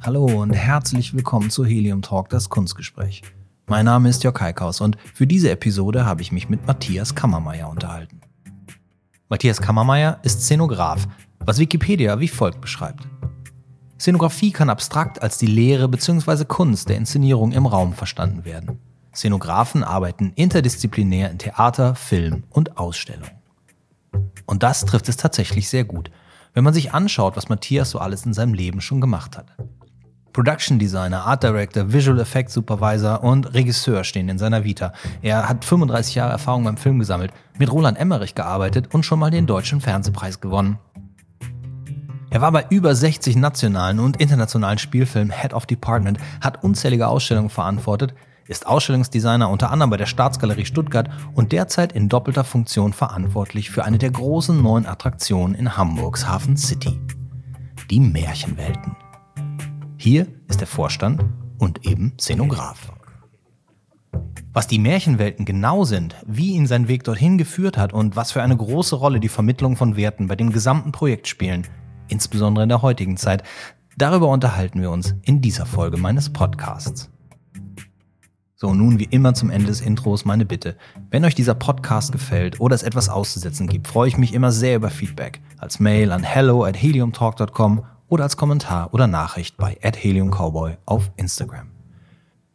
Hallo und herzlich willkommen zu Helium Talk, das Kunstgespräch. Mein Name ist Jörg Heikaus und für diese Episode habe ich mich mit Matthias Kammermeier unterhalten. Matthias Kammermeier ist Szenograf, was Wikipedia wie folgt beschreibt. Szenografie kann abstrakt als die Lehre bzw. Kunst der Inszenierung im Raum verstanden werden. Szenografen arbeiten interdisziplinär in Theater, Film und Ausstellung. Und das trifft es tatsächlich sehr gut, wenn man sich anschaut, was Matthias so alles in seinem Leben schon gemacht hat. Production Designer, Art Director, Visual Effects Supervisor und Regisseur stehen in seiner Vita. Er hat 35 Jahre Erfahrung beim Film gesammelt, mit Roland Emmerich gearbeitet und schon mal den Deutschen Fernsehpreis gewonnen. Er war bei über 60 nationalen und internationalen Spielfilmen Head of Department, hat unzählige Ausstellungen verantwortet, ist Ausstellungsdesigner unter anderem bei der Staatsgalerie Stuttgart und derzeit in doppelter Funktion verantwortlich für eine der großen neuen Attraktionen in Hamburgs Hafen City. Die Märchenwelten. Hier ist der Vorstand und eben Szenograf. Was die Märchenwelten genau sind, wie ihn sein Weg dorthin geführt hat und was für eine große Rolle die Vermittlung von Werten bei dem gesamten Projekt spielen, insbesondere in der heutigen Zeit, darüber unterhalten wir uns in dieser Folge meines Podcasts. So, nun wie immer zum Ende des Intros meine Bitte. Wenn euch dieser Podcast gefällt oder es etwas auszusetzen gibt, freue ich mich immer sehr über Feedback. Als Mail an hello at heliumtalk.com oder als Kommentar oder Nachricht bei @heliumcowboy auf Instagram.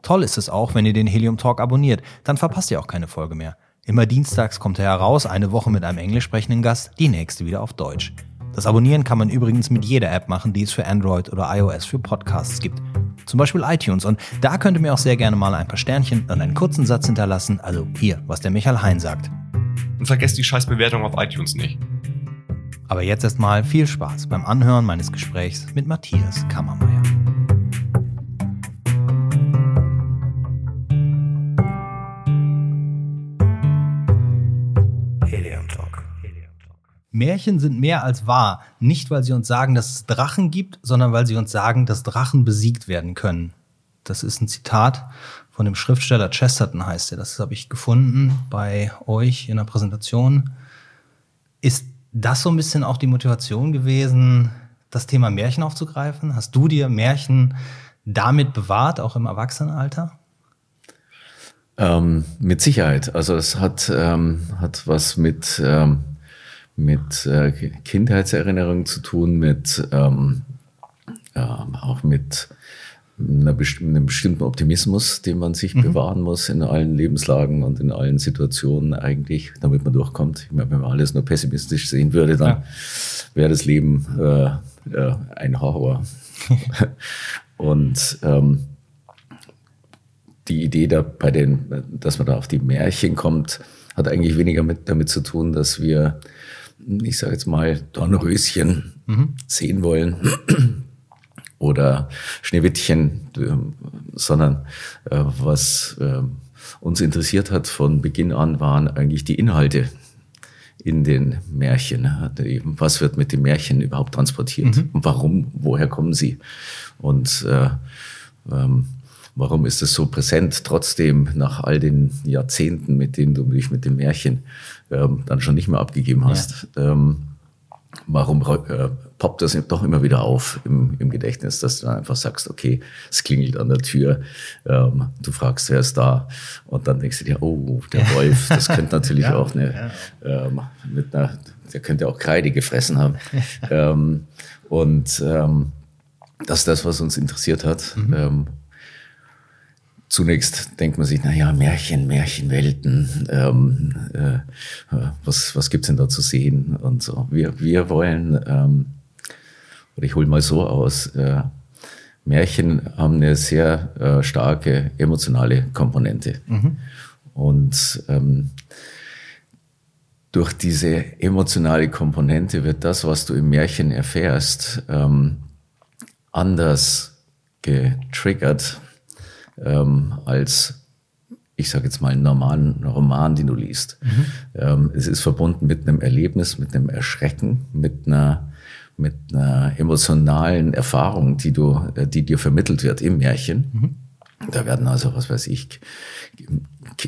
Toll ist es auch, wenn ihr den Helium Talk abonniert, dann verpasst ihr auch keine Folge mehr. Immer dienstags kommt er heraus, eine Woche mit einem englisch sprechenden Gast, die nächste wieder auf Deutsch. Das Abonnieren kann man übrigens mit jeder App machen, die es für Android oder iOS für Podcasts gibt zum Beispiel iTunes. Und da könnt ihr mir auch sehr gerne mal ein paar Sternchen und einen kurzen Satz hinterlassen. Also hier, was der Michael Hein sagt. Und vergesst die scheiß Bewertung auf iTunes nicht. Aber jetzt erstmal viel Spaß beim Anhören meines Gesprächs mit Matthias Kammermeier. Märchen sind mehr als wahr, nicht weil sie uns sagen, dass es Drachen gibt, sondern weil sie uns sagen, dass Drachen besiegt werden können. Das ist ein Zitat von dem Schriftsteller Chesterton heißt er. Das habe ich gefunden bei euch in der Präsentation. Ist das so ein bisschen auch die Motivation gewesen, das Thema Märchen aufzugreifen? Hast du dir Märchen damit bewahrt, auch im Erwachsenenalter? Ähm, mit Sicherheit. Also es hat, ähm, hat was mit ähm, mit äh, Kindheitserinnerungen zu tun, mit ähm, äh, auch mit bestimmten, einem bestimmten Optimismus, den man sich mhm. bewahren muss in allen Lebenslagen und in allen Situationen eigentlich, damit man durchkommt. Ich meine, wenn man alles nur pessimistisch sehen würde, dann ja. wäre das Leben äh, äh, ein Horror. und ähm, die Idee da bei den, dass man da auf die Märchen kommt, hat eigentlich weniger mit, damit zu tun, dass wir ich sage jetzt mal, Dornröschen mhm. sehen wollen oder Schneewittchen, ähm, sondern äh, was äh, uns interessiert hat von Beginn an, waren eigentlich die Inhalte in den Märchen. Was wird mit den Märchen überhaupt transportiert? Mhm. Und warum? Woher kommen sie? Und äh, ähm, warum ist es so präsent, trotzdem nach all den Jahrzehnten, mit denen du dich mit dem Märchen ähm, dann schon nicht mehr abgegeben hast? Ja. Ähm, warum äh, poppt das doch immer wieder auf im, im, Gedächtnis, dass du einfach sagst, okay, es klingelt an der Tür, ähm, du fragst, wer ist da? Und dann denkst du dir, oh, der Wolf, das könnte natürlich ja, auch eine, ja. ähm, mit einer, der könnte auch Kreide gefressen haben. ähm, und ähm, das ist das, was uns interessiert hat. Mhm. Zunächst denkt man sich, na ja, Märchen, Märchenwelten, ähm, äh, was, was gibt's denn da zu sehen und so. Wir, wir wollen, ähm, oder ich hole mal so aus, äh, Märchen haben eine sehr äh, starke emotionale Komponente. Mhm. Und ähm, durch diese emotionale Komponente wird das, was du im Märchen erfährst, ähm, anders getriggert ähm, als ich sage jetzt mal, einen normalen Roman, den du liest. Mhm. Ähm, es ist verbunden mit einem Erlebnis, mit einem Erschrecken, mit einer, mit einer emotionalen Erfahrung, die du, äh, die dir vermittelt wird im Märchen. Mhm. Da werden also, was weiß ich,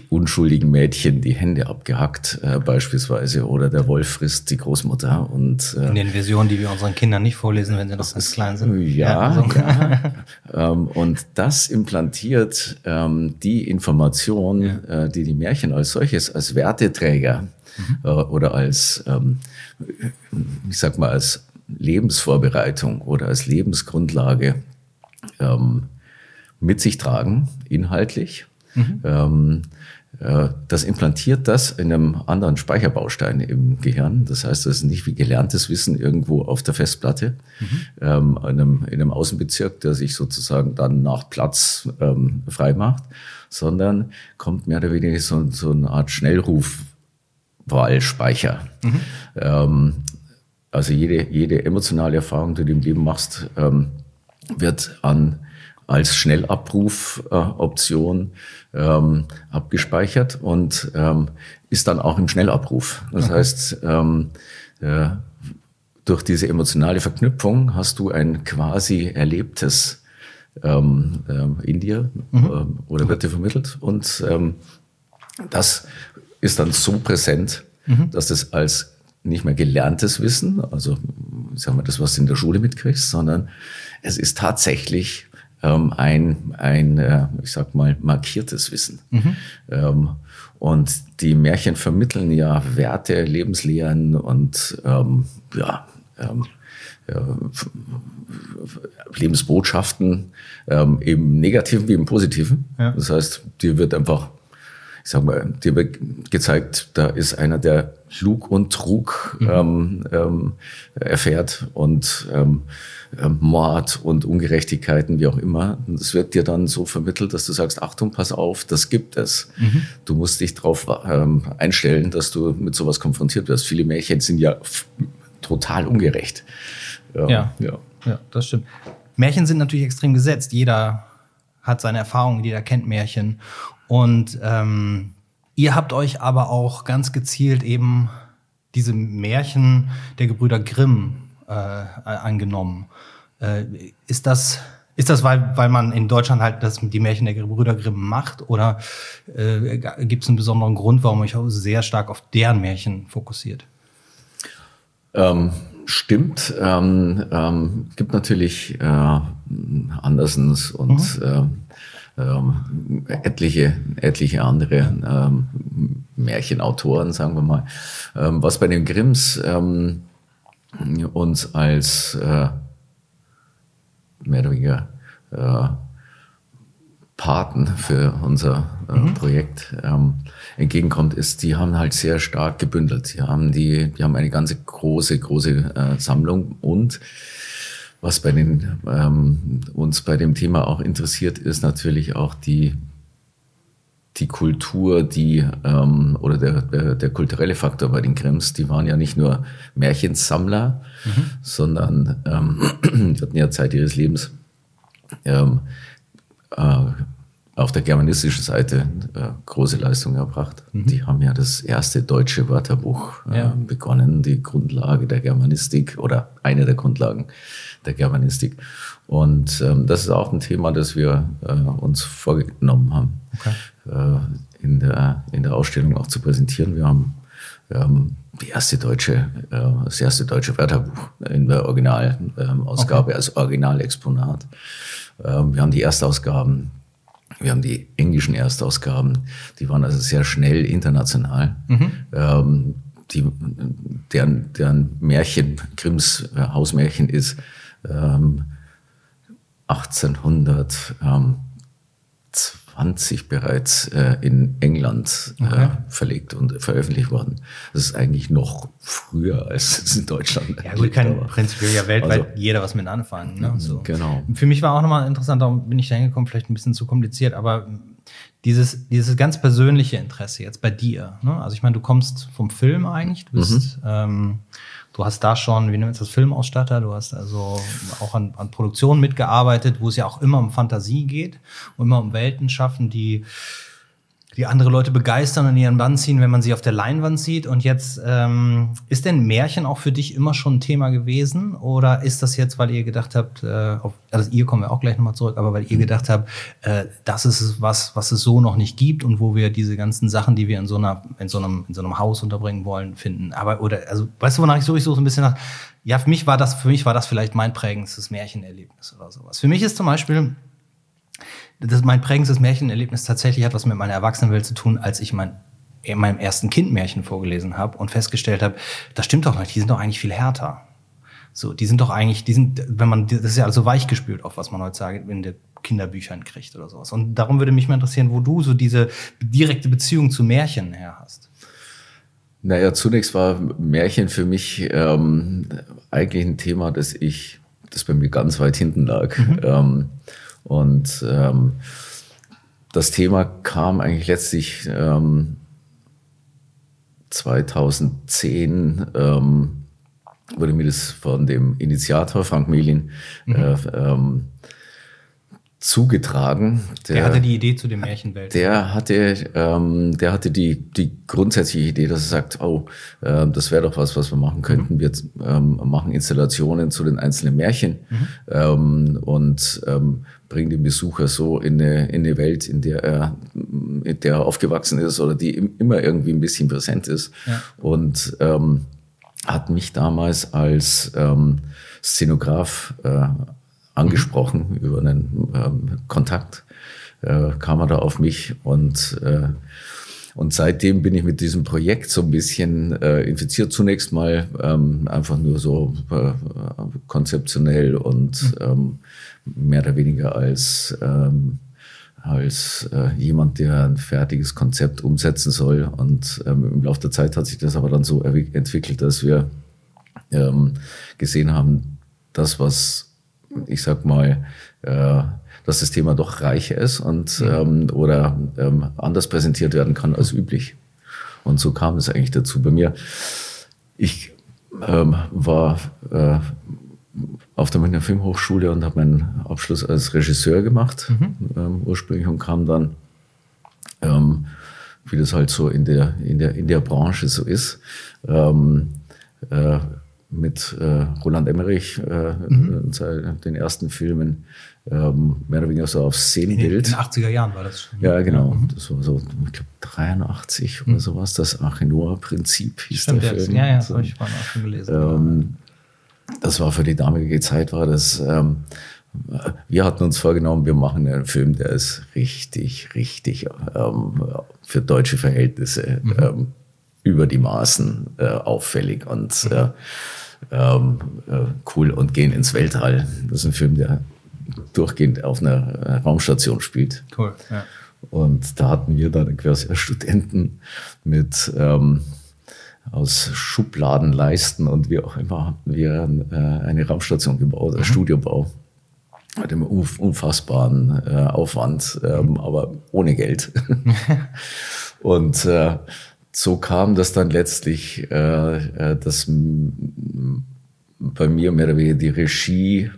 unschuldigen Mädchen die Hände abgehackt, äh, beispielsweise, oder der Wolf frisst die Großmutter. Und, äh, In den Versionen, die wir unseren Kindern nicht vorlesen, wenn sie noch ganz klein sind. Ja, ja. ja. ähm, und das implantiert ähm, die Information, ja. äh, die die Märchen als solches, als Werteträger mhm. äh, oder als, ähm, ich sag mal, als Lebensvorbereitung oder als Lebensgrundlage ähm, mit sich tragen, inhaltlich. Mhm. Ähm, äh, das implantiert das in einem anderen Speicherbaustein im Gehirn. Das heißt, das ist nicht wie gelerntes Wissen irgendwo auf der Festplatte mhm. ähm, in, einem, in einem Außenbezirk, der sich sozusagen dann nach Platz ähm, frei macht, sondern kommt mehr oder weniger so, so eine Art Schnellrufwahlspeicher. Mhm. Ähm, also jede, jede emotionale Erfahrung, die du im Leben machst, ähm, wird an als Schnellabrufoption äh, ähm, abgespeichert und ähm, ist dann auch im Schnellabruf. Das okay. heißt, ähm, äh, durch diese emotionale Verknüpfung hast du ein quasi erlebtes ähm, ähm, in dir mhm. äh, oder wird dir vermittelt und ähm, das ist dann so präsent, mhm. dass das als nicht mehr gelerntes Wissen, also sagen wir das, was du in der Schule mitkriegst, sondern es ist tatsächlich ähm, ein, ein äh, ich sag mal, markiertes Wissen. Mhm. Ähm, und die Märchen vermitteln ja Werte, Lebenslehren und ähm, ja, ähm, ja, Lebensbotschaften ähm, im Negativen wie im Positiven. Ja. Das heißt, dir wird einfach ich sag mal, dir wird gezeigt, da ist einer, der Lug und Trug mhm. ähm, ähm, erfährt und ähm, ähm, Mord und Ungerechtigkeiten, wie auch immer. Und es wird dir dann so vermittelt, dass du sagst, Achtung, pass auf, das gibt es. Mhm. Du musst dich darauf ähm, einstellen, dass du mit sowas konfrontiert wirst. Viele Märchen sind ja total ungerecht. Ja, ja, ja. ja das stimmt. Märchen sind natürlich extrem gesetzt. Jeder hat seine Erfahrungen, jeder kennt Märchen. Und ähm, ihr habt euch aber auch ganz gezielt eben diese Märchen der Gebrüder Grimm äh, angenommen. Äh, ist das ist das, weil, weil man in Deutschland halt das, die Märchen der Gebrüder Grimm macht? Oder äh, gibt es einen besonderen Grund, warum euch auch sehr stark auf deren Märchen fokussiert? Ähm, stimmt. Ähm, ähm, gibt natürlich äh, Andersens und mhm. Ähm, etliche, etliche andere ähm, Märchenautoren, sagen wir mal. Ähm, was bei den Grimms ähm, uns als äh, mehr oder weniger äh, Paten für unser äh, mhm. Projekt ähm, entgegenkommt, ist, die haben halt sehr stark gebündelt. Die haben die, die haben eine ganze große, große äh, Sammlung und was bei den, ähm, uns bei dem Thema auch interessiert, ist natürlich auch die, die Kultur, die ähm, oder der, der, der, kulturelle Faktor bei den Grimms, die waren ja nicht nur Märchensammler, mhm. sondern ähm, die hatten ja Zeit ihres Lebens ähm, äh, auf der germanistischen Seite äh, große Leistung erbracht. Mhm. Die haben ja das erste deutsche Wörterbuch äh, ja. begonnen, die Grundlage der Germanistik oder eine der Grundlagen der Germanistik. Und ähm, das ist auch ein Thema, das wir äh, uns vorgenommen haben, okay. äh, in, der, in der Ausstellung auch zu präsentieren. Wir haben, haben die erste deutsche, äh, das erste deutsche Wörterbuch in der Originalausgabe okay. als Originalexponat. Ähm, wir haben die Erstausgaben wir haben die englischen Erstausgaben, die waren also sehr schnell international. Mhm. Ähm, die, deren, deren Märchen, Grimms äh, Hausmärchen ist ähm, 1800, ähm, 20 bereits äh, in England äh, okay. verlegt und veröffentlicht worden. Das ist eigentlich noch früher als es in Deutschland. Ja gut, kann prinzipiell ja weltweit also, jeder was mit anfangen. Ne? So. Genau. Für mich war auch nochmal interessant, darum bin ich da hingekommen, vielleicht ein bisschen zu kompliziert, aber dieses, dieses ganz persönliche Interesse jetzt bei dir. Ne? Also ich meine, du kommst vom Film eigentlich, du bist mhm. ähm, Du hast da schon, wie nennt man das, Filmausstatter, du hast also auch an, an Produktionen mitgearbeitet, wo es ja auch immer um Fantasie geht und immer um Welten schaffen, die die andere Leute begeistern und ihren Bann ziehen, wenn man sie auf der Leinwand sieht. Und jetzt ähm, ist denn Märchen auch für dich immer schon ein Thema gewesen? Oder ist das jetzt, weil ihr gedacht habt, äh, auf, also ihr kommen wir auch gleich nochmal zurück, aber weil ihr gedacht habt, äh, das ist was, was es so noch nicht gibt und wo wir diese ganzen Sachen, die wir in so einer, in so einem, in so einem Haus unterbringen wollen, finden. Aber oder, also weißt du, wonach ich so ich so ein bisschen nach. Ja, für mich war das, für mich war das vielleicht mein prägendstes Märchenerlebnis oder sowas. Für mich ist zum Beispiel das, mein prägendstes Märchenerlebnis tatsächlich hat was mit meiner Erwachsenenwelt zu tun, als ich mein in meinem ersten Kind Märchen vorgelesen habe und festgestellt habe, das stimmt doch nicht, die sind doch eigentlich viel härter. So, die sind doch eigentlich, die sind, wenn man, das ist ja also weichgespült, auf was man heutzutage in den Kinderbüchern kriegt oder sowas. Und darum würde mich mal interessieren, wo du so diese direkte Beziehung zu Märchen her hast. Naja, zunächst war Märchen für mich ähm, eigentlich ein Thema, das ich, das bei mir ganz weit hinten lag. Mhm. Ähm, und ähm, das Thema kam eigentlich letztlich ähm, 2010 ähm, wurde mir das von dem Initiator Frank Melin mhm. äh, ähm, zugetragen. Der, der, hatte die Idee zu dem Märchenwelt. Der hatte, ähm, der hatte die, die grundsätzliche Idee, dass er sagt, oh, äh, das wäre doch was, was wir machen könnten. Mhm. Wir ähm, machen Installationen zu den einzelnen Märchen mhm. ähm, und ähm, bringen den Besucher so in eine, in eine Welt, in der er, in der er aufgewachsen ist oder die immer irgendwie ein bisschen präsent ist. Ja. Und ähm, hat mich damals als ähm, Szenograf äh, angesprochen mhm. über einen ähm, Kontakt, äh, kam er da auf mich und äh, und seitdem bin ich mit diesem Projekt so ein bisschen äh, infiziert. Zunächst mal ähm, einfach nur so äh, konzeptionell und mhm. ähm, mehr oder weniger als, ähm, als äh, jemand, der ein fertiges Konzept umsetzen soll. Und ähm, im Laufe der Zeit hat sich das aber dann so entwickelt, dass wir ähm, gesehen haben, das, was ich sag mal, äh, dass das Thema doch reicher ist und ähm, oder ähm, anders präsentiert werden kann als üblich. Und so kam es eigentlich dazu bei mir. Ich ähm, war äh, auf der Münchner Filmhochschule und habe meinen Abschluss als Regisseur gemacht mhm. ähm, ursprünglich und kam dann, ähm, wie das halt so in der, in der, in der Branche so ist, äh, mit äh, Roland Emmerich, äh, mhm. den ersten Filmen, ähm, mehr oder weniger so auf Szenenbild. In den 80er Jahren war das schon. Ja, genau. Mhm. Das war so, ich glaube, 83 mhm. oder sowas, das Achenoa-Prinzip hieß Stimmt, der Film. Ja, ja, das habe ich vorhin auch schon gelesen. Ähm, das war für die damalige Zeit, war das, ähm, wir hatten uns vorgenommen, wir machen einen Film, der ist richtig, richtig ähm, für deutsche Verhältnisse mhm. Über die Maßen äh, auffällig und mhm. äh, ähm, äh, cool und gehen ins Weltall. Das ist ein Film, der durchgehend auf einer äh, Raumstation spielt. Cool, ja. Und da hatten wir dann quasi Studenten mit ähm, aus Schubladenleisten und wie auch immer hatten wir äh, eine Raumstation gebaut, ein mhm. Studiobau mit einem unfassbaren äh, Aufwand, ähm, mhm. aber ohne Geld. und äh, so kam das dann letztlich, äh, äh dass bei mir mehr oder weniger die Regie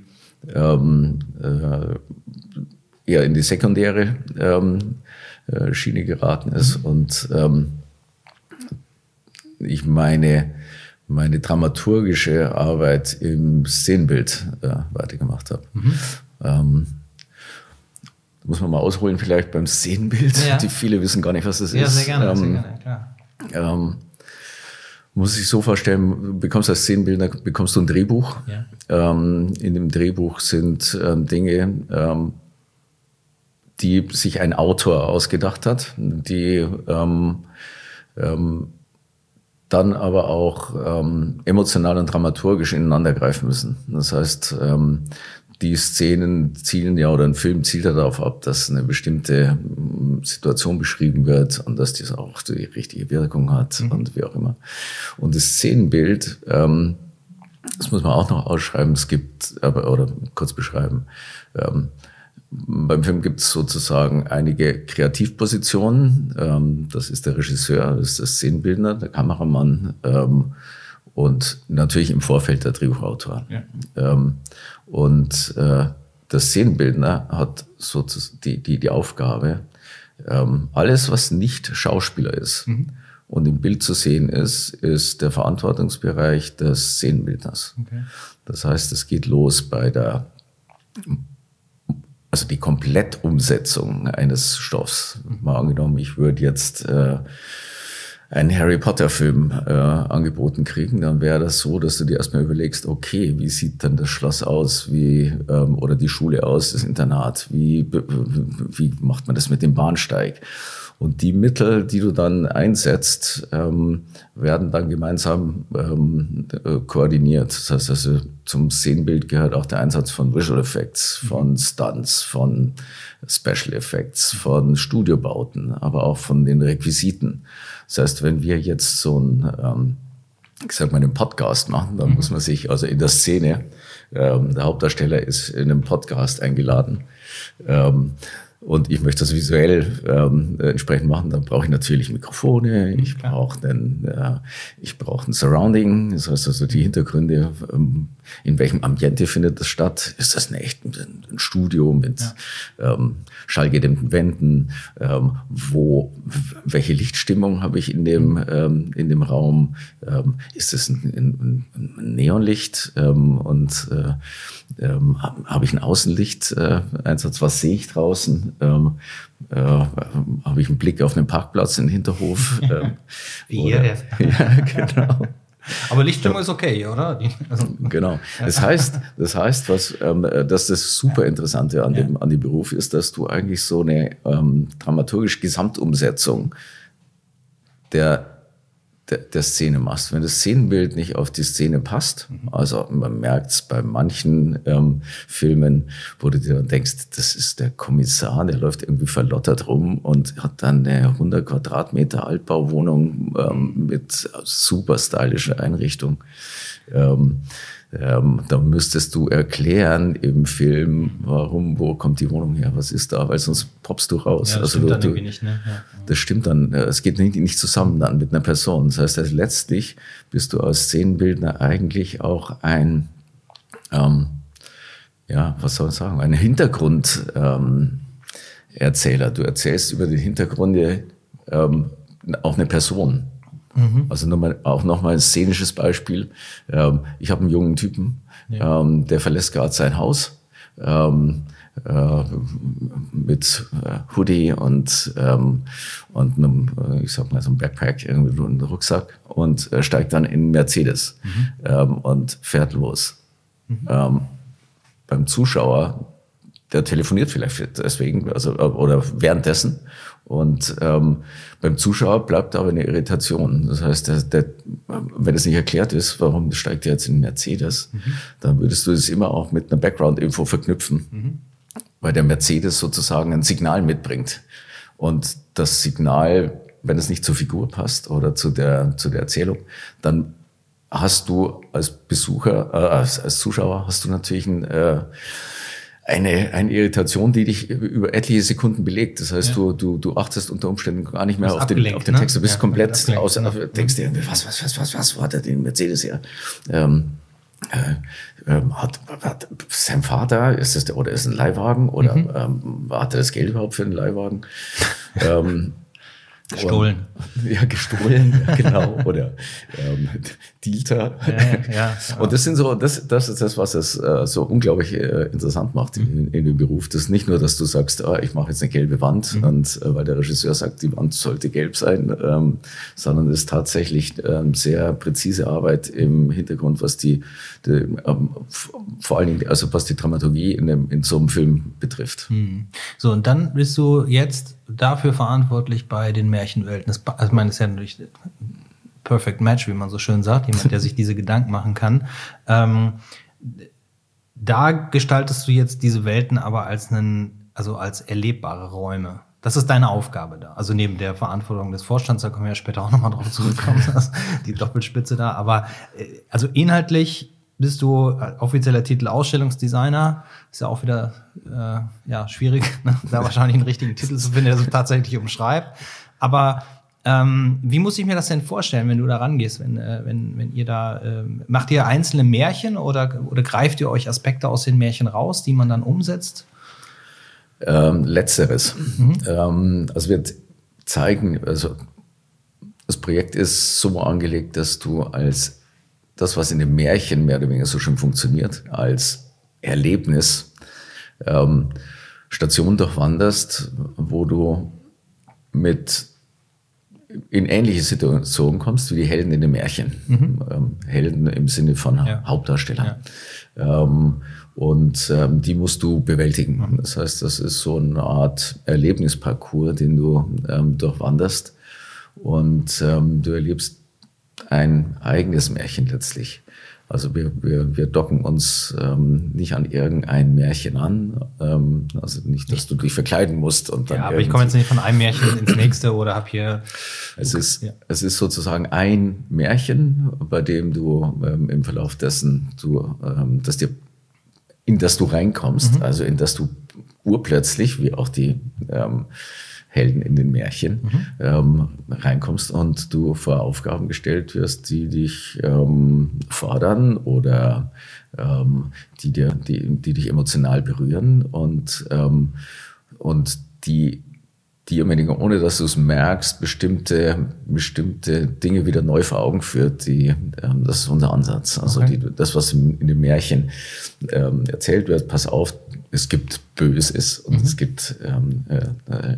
ähm, äh, eher in die sekundäre ähm, äh, Schiene geraten ist mhm. und ähm, ich meine, meine dramaturgische Arbeit im Szenenbild äh, weitergemacht habe. Mhm. Ähm, muss man mal ausholen, vielleicht beim Szenenbild. Ja. Die viele wissen gar nicht, was das ja, ist. Ja, sehr gerne, ähm, sehr gerne, klar. Ähm, muss sich so vorstellen, du bekommst als Szenenbildner bekommst du ein Drehbuch. Ja. Ähm, in dem Drehbuch sind ähm, Dinge, ähm, die sich ein Autor ausgedacht hat, die ähm, ähm, dann aber auch ähm, emotional und dramaturgisch ineinander greifen müssen. Das heißt, die Szenen zielen ja oder ein Film zielt darauf ab, dass eine bestimmte mm, Situation beschrieben wird und dass das auch die richtige Wirkung hat mhm. und wie auch immer. Und das Szenenbild, ähm, das muss man auch noch ausschreiben, es gibt, aber, oder kurz beschreiben. Ähm, beim Film gibt es sozusagen einige Kreativpositionen. Ähm, das ist der Regisseur, das ist der Szenenbildner, der Kameramann ähm, und natürlich im Vorfeld der Drehbuchautor. Ja. Und äh, der Szenenbildner hat sozusagen die, die, die Aufgabe, Ähm, alles, was nicht Schauspieler ist mhm. und im Bild zu sehen ist, ist der Verantwortungsbereich des Szenenbildners. Okay. Das heißt, es geht los bei der, also die Komplettumsetzung eines Stoffs. Mal angenommen, ich würde jetzt äh, einen Harry Potter Film äh, angeboten kriegen, dann wäre das so, dass du dir erstmal überlegst, okay, wie sieht dann das Schloss aus, wie ähm, oder die Schule aus, das Internat, wie wie macht man das mit dem Bahnsteig? Und die Mittel, die du dann einsetzt, ähm, werden dann gemeinsam ähm, äh, koordiniert. Das heißt also, zum Szenenbild gehört auch der Einsatz von Visual Effects, von Stunts, von Special Effects, von Studiobauten, aber auch von den Requisiten. Das heißt, wenn wir jetzt so ein, ähm, ich sag mal, einen Podcast machen, dann mhm. muss man sich, also in der Szene, ähm, der Hauptdarsteller ist in einem Podcast eingeladen. Ähm, und ich möchte das visuell ähm, entsprechend machen, dann brauche ich natürlich Mikrofone, mhm, ich brauche einen, äh, ich brauche ein Surrounding, das heißt also die Hintergründe, ähm, in welchem Ambiente findet das statt? Ist das ein echt ein, Studio mit ja. ähm, schallgedämmten Wänden? Ähm, wo, welche Lichtstimmung habe ich in dem, mhm. ähm, in dem Raum? Ähm, ist es ein, ein, ein Neonlicht? Ähm, und äh, ähm, habe ich einen Außenlicht-Einsatz? Äh, was sehe ich draußen? Ähm, äh, habe ich einen Blick auf den Parkplatz in Hinterhof? Ähm, Wie oder, hier. ja, genau. Aber Lichtstimmung ist okay, oder? Also, genau. Das heißt, das heißt, was, ähm, dass das super Interessante an dem, an dem Beruf ist, dass du eigentlich so eine ähm, dramaturgische Gesamtumsetzung der der, der Szene machst. Wenn das Szenenbild nicht auf die Szene passt, mhm. also man merkt es bei manchen ähm, Filmen, wo du dir dann denkst, das ist der Kommissar, der läuft irgendwie verlottert rum und hat dann eine 100 Quadratmeter Altbauwohnung ähm, mit super stylischer Einrichtung. Ähm, ähm, da müsstest du erklären im Film, warum, wo kommt die Wohnung her, was ist da, weil sonst poppst du raus. Ja, das also stimmt du, dann nicht, ne? Ja. Das stimmt dann, äh, es geht nicht, nicht zusammen dann mit einer Person. Das heißt, also letztlich bist du als Szenenbildner eigentlich auch ein, ähm, ja, was soll ich sagen, ein Hintergrunderzähler. Ähm, du erzählst über die Hintergründe ähm, auch eine Person. Mhm. Also nochmal, auch nochmal ein szenisches Beispiel. Ähm, ich habe einen jungen Typen, ja. ähm, der verlässt gerade sein Haus. Ähm, äh, mit äh, Hoodie und, ähm, und einem, äh, ich sag mal, so einem Backpack, irgendwie einem Rucksack und äh, steigt dann in Mercedes mhm. ähm, und fährt los. Mhm. Ähm, beim Zuschauer, der telefoniert vielleicht deswegen, also oder währenddessen und ähm, beim Zuschauer bleibt aber eine Irritation. Das heißt, der, der, wenn es nicht erklärt ist, warum steigt er jetzt in Mercedes, mhm. dann würdest du es immer auch mit einer Background-Info verknüpfen, mhm. weil der Mercedes sozusagen ein Signal mitbringt. Und das Signal, wenn es nicht zur Figur passt oder zu der, zu der Erzählung, dann hast du als Besucher, äh, als, als Zuschauer, hast du natürlich ein äh, eine, eine Irritation, die dich über etliche Sekunden belegt. Das heißt, ja. du, du, du achtest unter Umständen gar nicht mehr auf den, auf den ne? Text. Du bist ja, komplett aus, genau. denkst dir, was, was, was, was, was, wo hat er den Mercedes her? Ähm, äh, äh, hat, hat sein Vater, ist das der, oder ist ein Leihwagen oder mhm. ähm, hat er das Geld überhaupt für einen Leihwagen? ähm, Gestohlen. Und, ja, gestohlen, genau. Oder ähm, Dealter. Ja, ja, Und das sind so, das, das ist das, was es äh, so unglaublich äh, interessant macht mhm. in, in, dem Beruf. Das ist nicht nur, dass du sagst, ah, ich mache jetzt eine gelbe Wand mhm. und äh, weil der Regisseur sagt, die Wand sollte gelb sein, ähm, sondern es ist tatsächlich ähm, sehr präzise Arbeit im Hintergrund, was die, die ähm, vor allen Dingen, also was die Dramaturgie in, dem, in so einem Film betrifft. Mhm. So, und dann bist du jetzt dafür verantwortlich bei den Märchenwelten. Das, also ich meine, das ist ja natürlich Perfect Match, wie man so schön sagt, jemand, der sich diese Gedanken machen kann. Ähm, da gestaltest du jetzt diese Welten aber als einen, also als erlebbare Räume. Das ist deine Aufgabe da. Also neben der Verantwortung des Vorstands, da können wir ja später auch nochmal drauf zurückkommen, die Doppelspitze da. Aber äh, also inhaltlich bist du äh, offizieller Titel Ausstellungsdesigner. Ist ja auch wieder äh, ja, schwierig, ne? da wahrscheinlich einen richtigen Titel zu finden, der es tatsächlich umschreibt. Aber ähm, wie muss ich mir das denn vorstellen, wenn du da rangehst, wenn, äh, wenn, wenn ihr da, äh, macht ihr einzelne Märchen oder, oder greift ihr euch Aspekte aus den Märchen raus, die man dann umsetzt? Ähm, letzteres. Mhm. Ähm, also wir zeigen, also das Projekt ist so angelegt, dass du als das, was in dem Märchen mehr oder weniger so schön funktioniert, als Erlebnis ähm, Station durchwanderst, wo du mit in ähnliche Situationen kommst wie die Helden in den Märchen. Mhm. Ähm, Helden im Sinne von ja. Hauptdarsteller. Ja. Ähm, und ähm, die musst du bewältigen. Mhm. Das heißt, das ist so eine Art Erlebnisparcours, den du ähm, durchwanderst. Und ähm, du erlebst ein eigenes Märchen letztlich. Also wir, wir, wir docken uns ähm, nicht an irgendein Märchen an. Ähm, also nicht, dass du dich verkleiden musst. Und dann ja, aber ich komme jetzt nicht von einem Märchen ins nächste oder habe hier. Es ist, ja. es ist sozusagen ein Märchen, bei dem du ähm, im Verlauf dessen du, ähm, dass dir, in das du reinkommst, mhm. also in das du urplötzlich, wie auch die ähm, Helden in den Märchen mhm. ähm, reinkommst und du vor Aufgaben gestellt wirst, die dich ähm, fordern oder ähm, die, dir, die, die dich emotional berühren und, ähm, und die diejenigen, ohne dass du es merkst, bestimmte, bestimmte Dinge wieder neu vor Augen führt. Die, ähm, das ist unser Ansatz. Also okay. die, das, was in, in den Märchen ähm, erzählt wird, pass auf, es gibt Böses und mhm. es gibt ähm, äh, äh,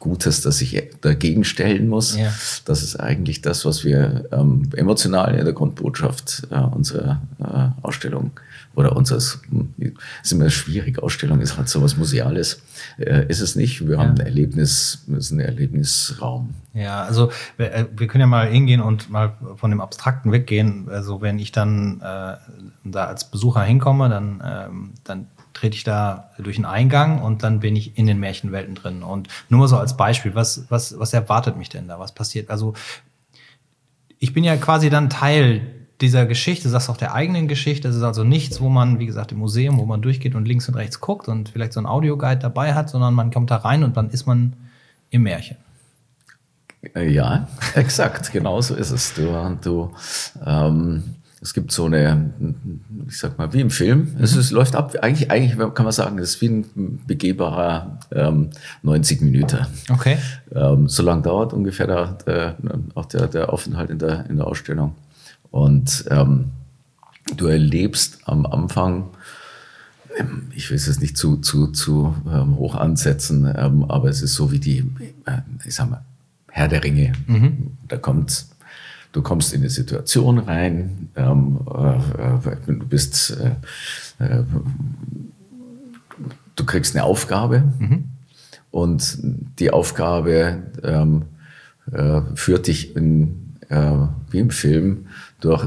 Gutes, das ich dagegen stellen muss. Ja. Das ist eigentlich das, was wir ähm, emotional in der Grundbotschaft äh, unserer äh, Ausstellung oder unseres, hm, ist immer schwierig, Ausstellung ist halt so was Museales. Äh, ist es nicht. Wir ja. haben ein Erlebnis, ist ein Erlebnisraum. Ja, also wir, äh, wir, können ja mal hingehen und mal von dem Abstrakten weggehen. Also wenn ich dann da als Besucher hinkomme, dann, ähm, dann trete ich da durch einen Eingang und dann bin ich in den Märchenwelten drin. Und nur mal so als Beispiel, was, was, was erwartet mich denn da? Was passiert? Also ich bin ja quasi dann Teil dieser Geschichte, das ist auch der eigenen Geschichte. Es ist also nichts, wo man, wie gesagt, im Museum, wo man durchgeht und links und rechts guckt und vielleicht so ein Audioguide dabei hat, sondern man kommt da rein und dann ist man im Märchen. Ja, exakt, genau so ist es. Du, du ähm, es gibt so eine, ich sag mal, wie im Film. Mhm. Es ist, läuft ab, eigentlich, eigentlich kann man sagen, es ist wie ein begehbarer ähm, 90 Minuten. Okay. Ähm, so lang dauert ungefähr der, der, auch der, der Aufenthalt in der, in der Ausstellung. Und ähm, du erlebst am Anfang, ähm, ich will es jetzt nicht zu, zu, zu ähm, hoch ansetzen, ähm, aber es ist so wie die, äh, ich sag mal, Herr der Ringe. Mhm. Da kommt Du kommst in eine Situation rein, ähm, äh, äh, du bist, äh, äh, du kriegst eine Aufgabe mhm. und die Aufgabe ähm, äh, führt dich in, äh, wie im Film durch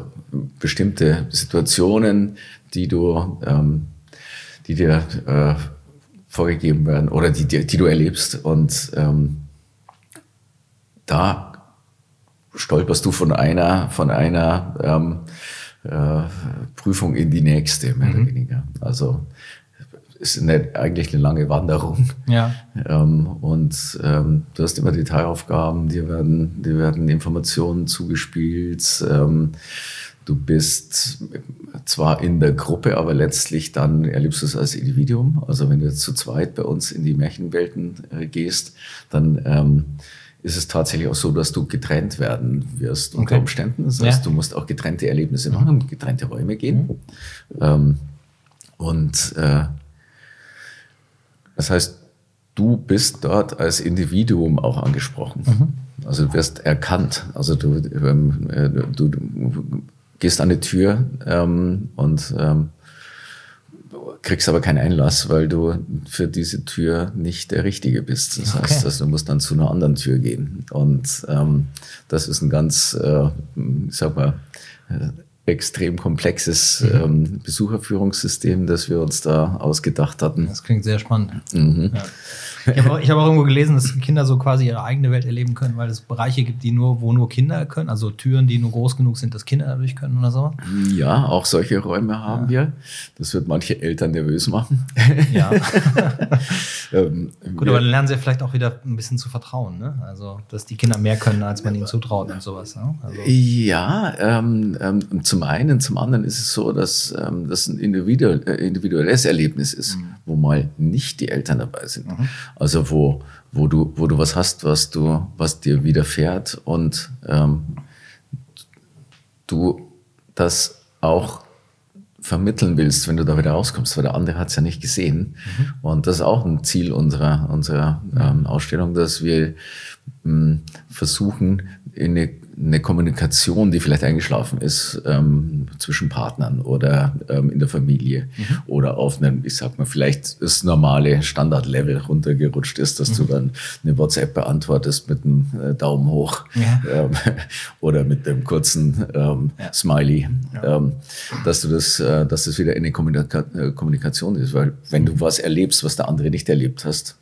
bestimmte Situationen, die du, ähm, die dir vorgegeben werden oder die, die, die du erlebst und ähm, da stolperst du von einer, von einer ähm, äh, Prüfung in die nächste, mehr mhm. oder weniger. Also ist eine, eigentlich eine lange Wanderung. Ja. Ähm, und ähm, du hast immer Detailaufgaben, dir werden, dir werden Informationen zugespielt. Ähm, du bist zwar in der Gruppe, aber letztlich dann erlebst du es als Individuum. Also wenn du jetzt zu zweit bei uns in die Märchenwelten äh, gehst, dann ähm, ist es tatsächlich auch so, dass du getrennt werden wirst unter okay. Umständen. Das heißt, ja. du musst auch getrennte Erlebnisse machen, getrennte Räume gehen. Mhm. Ähm, und äh, das heißt, du bist dort als Individuum auch angesprochen. Mhm. Also du wirst erkannt. Also du, ähm, äh, du, du, gehst an die Tür ähm, und ähm, kriegst aber keinen Einlass, weil du für diese Tür nicht der Richtige bist. Das okay. heißt, also du musst dann zu einer anderen Tür gehen. Und ähm, das ist ein ganz, äh, ich sag mal, äh, extrem komplexes mhm. ähm, Besucherführungssystem, das wir uns da ausgedacht hatten. Das klingt sehr spannend. Mhm. Ja. Ich habe auch, hab auch, irgendwo gelesen, dass Kinder so quasi ihre eigene Welt erleben können, weil es Bereiche gibt, die nur, wo nur Kinder können, also Türen, die nur groß genug sind, dass Kinder dadurch können oder so. Ja, auch solche Räume haben ja. wir. Das wird manche Eltern nervös machen. Ja. ähm, Gut, aber dann lernen sie vielleicht auch wieder ein bisschen zu vertrauen, ne? Also, dass die Kinder mehr können, als man ihnen zutraut und sowas. Ne? Also. Ja, ähm, ähm, zum einen, zum anderen ist es so, dass ähm, das ein äh, individuelles Erlebnis ist, mhm. wo mal nicht die Eltern dabei sind. Mhm. Also wo, wo du, wo du was hast, was du, was dir widerfährt und ähm, du das auch vermitteln willst, wenn du da wieder rauskommst, weil der andere hat es ja nicht gesehen. Mhm. Und das ist auch ein Ziel unserer, unserer ähm, Ausstellung, dass wir mh, hm, versuchen, in eine eine Kommunikation, die vielleicht eingeschlafen ist ähm, zwischen Partnern oder ähm, in der Familie mhm. oder auf einem, ich sag mal, vielleicht das normale Standardlevel runtergerutscht ist, dass mhm. du dann eine WhatsApp beantwortest mit einem äh, Daumen hoch ja. ähm, oder mit einem kurzen ähm, ja. Smiley, ja. Ähm, dass du das, äh, dass das wieder eine Kommunika äh, Kommunikation ist, weil wenn du was erlebst, was der andere nicht erlebt hast,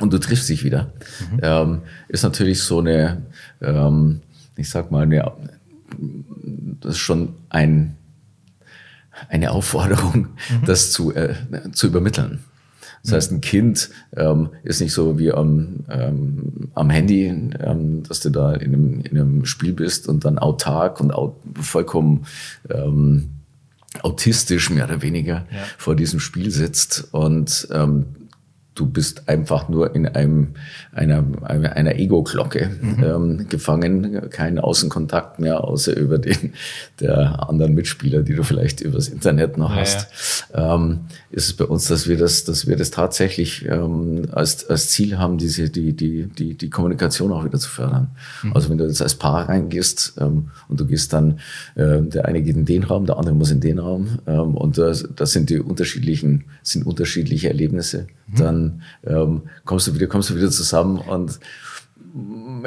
und du triffst dich wieder, mhm. ähm, ist natürlich so eine, ähm, ich sag mal, eine, das ist schon ein, eine Aufforderung, mhm. das zu, äh, zu übermitteln. Das heißt, ein Kind ähm, ist nicht so wie am, ähm, am Handy, ähm, dass du da in einem, in einem Spiel bist und dann autark und aut vollkommen ähm, autistisch mehr oder weniger ja. vor diesem Spiel sitzt und ähm, du bist einfach nur in einem, einer, einer Ego-Glocke mhm. ähm, gefangen, keinen Außenkontakt mehr, außer über den der anderen Mitspieler, die du vielleicht übers Internet noch hast. Ja. Ähm, ist es bei uns, dass wir das, dass wir das tatsächlich ähm, als, als Ziel haben, diese, die, die, die, die Kommunikation auch wieder zu fördern. Mhm. Also wenn du jetzt als Paar reingehst ähm, und du gehst dann, äh, der eine geht in den Raum, der andere muss in den Raum ähm, und das, das sind die unterschiedlichen, sind unterschiedliche Erlebnisse. Dann ähm, kommst du wieder, kommst du wieder zusammen und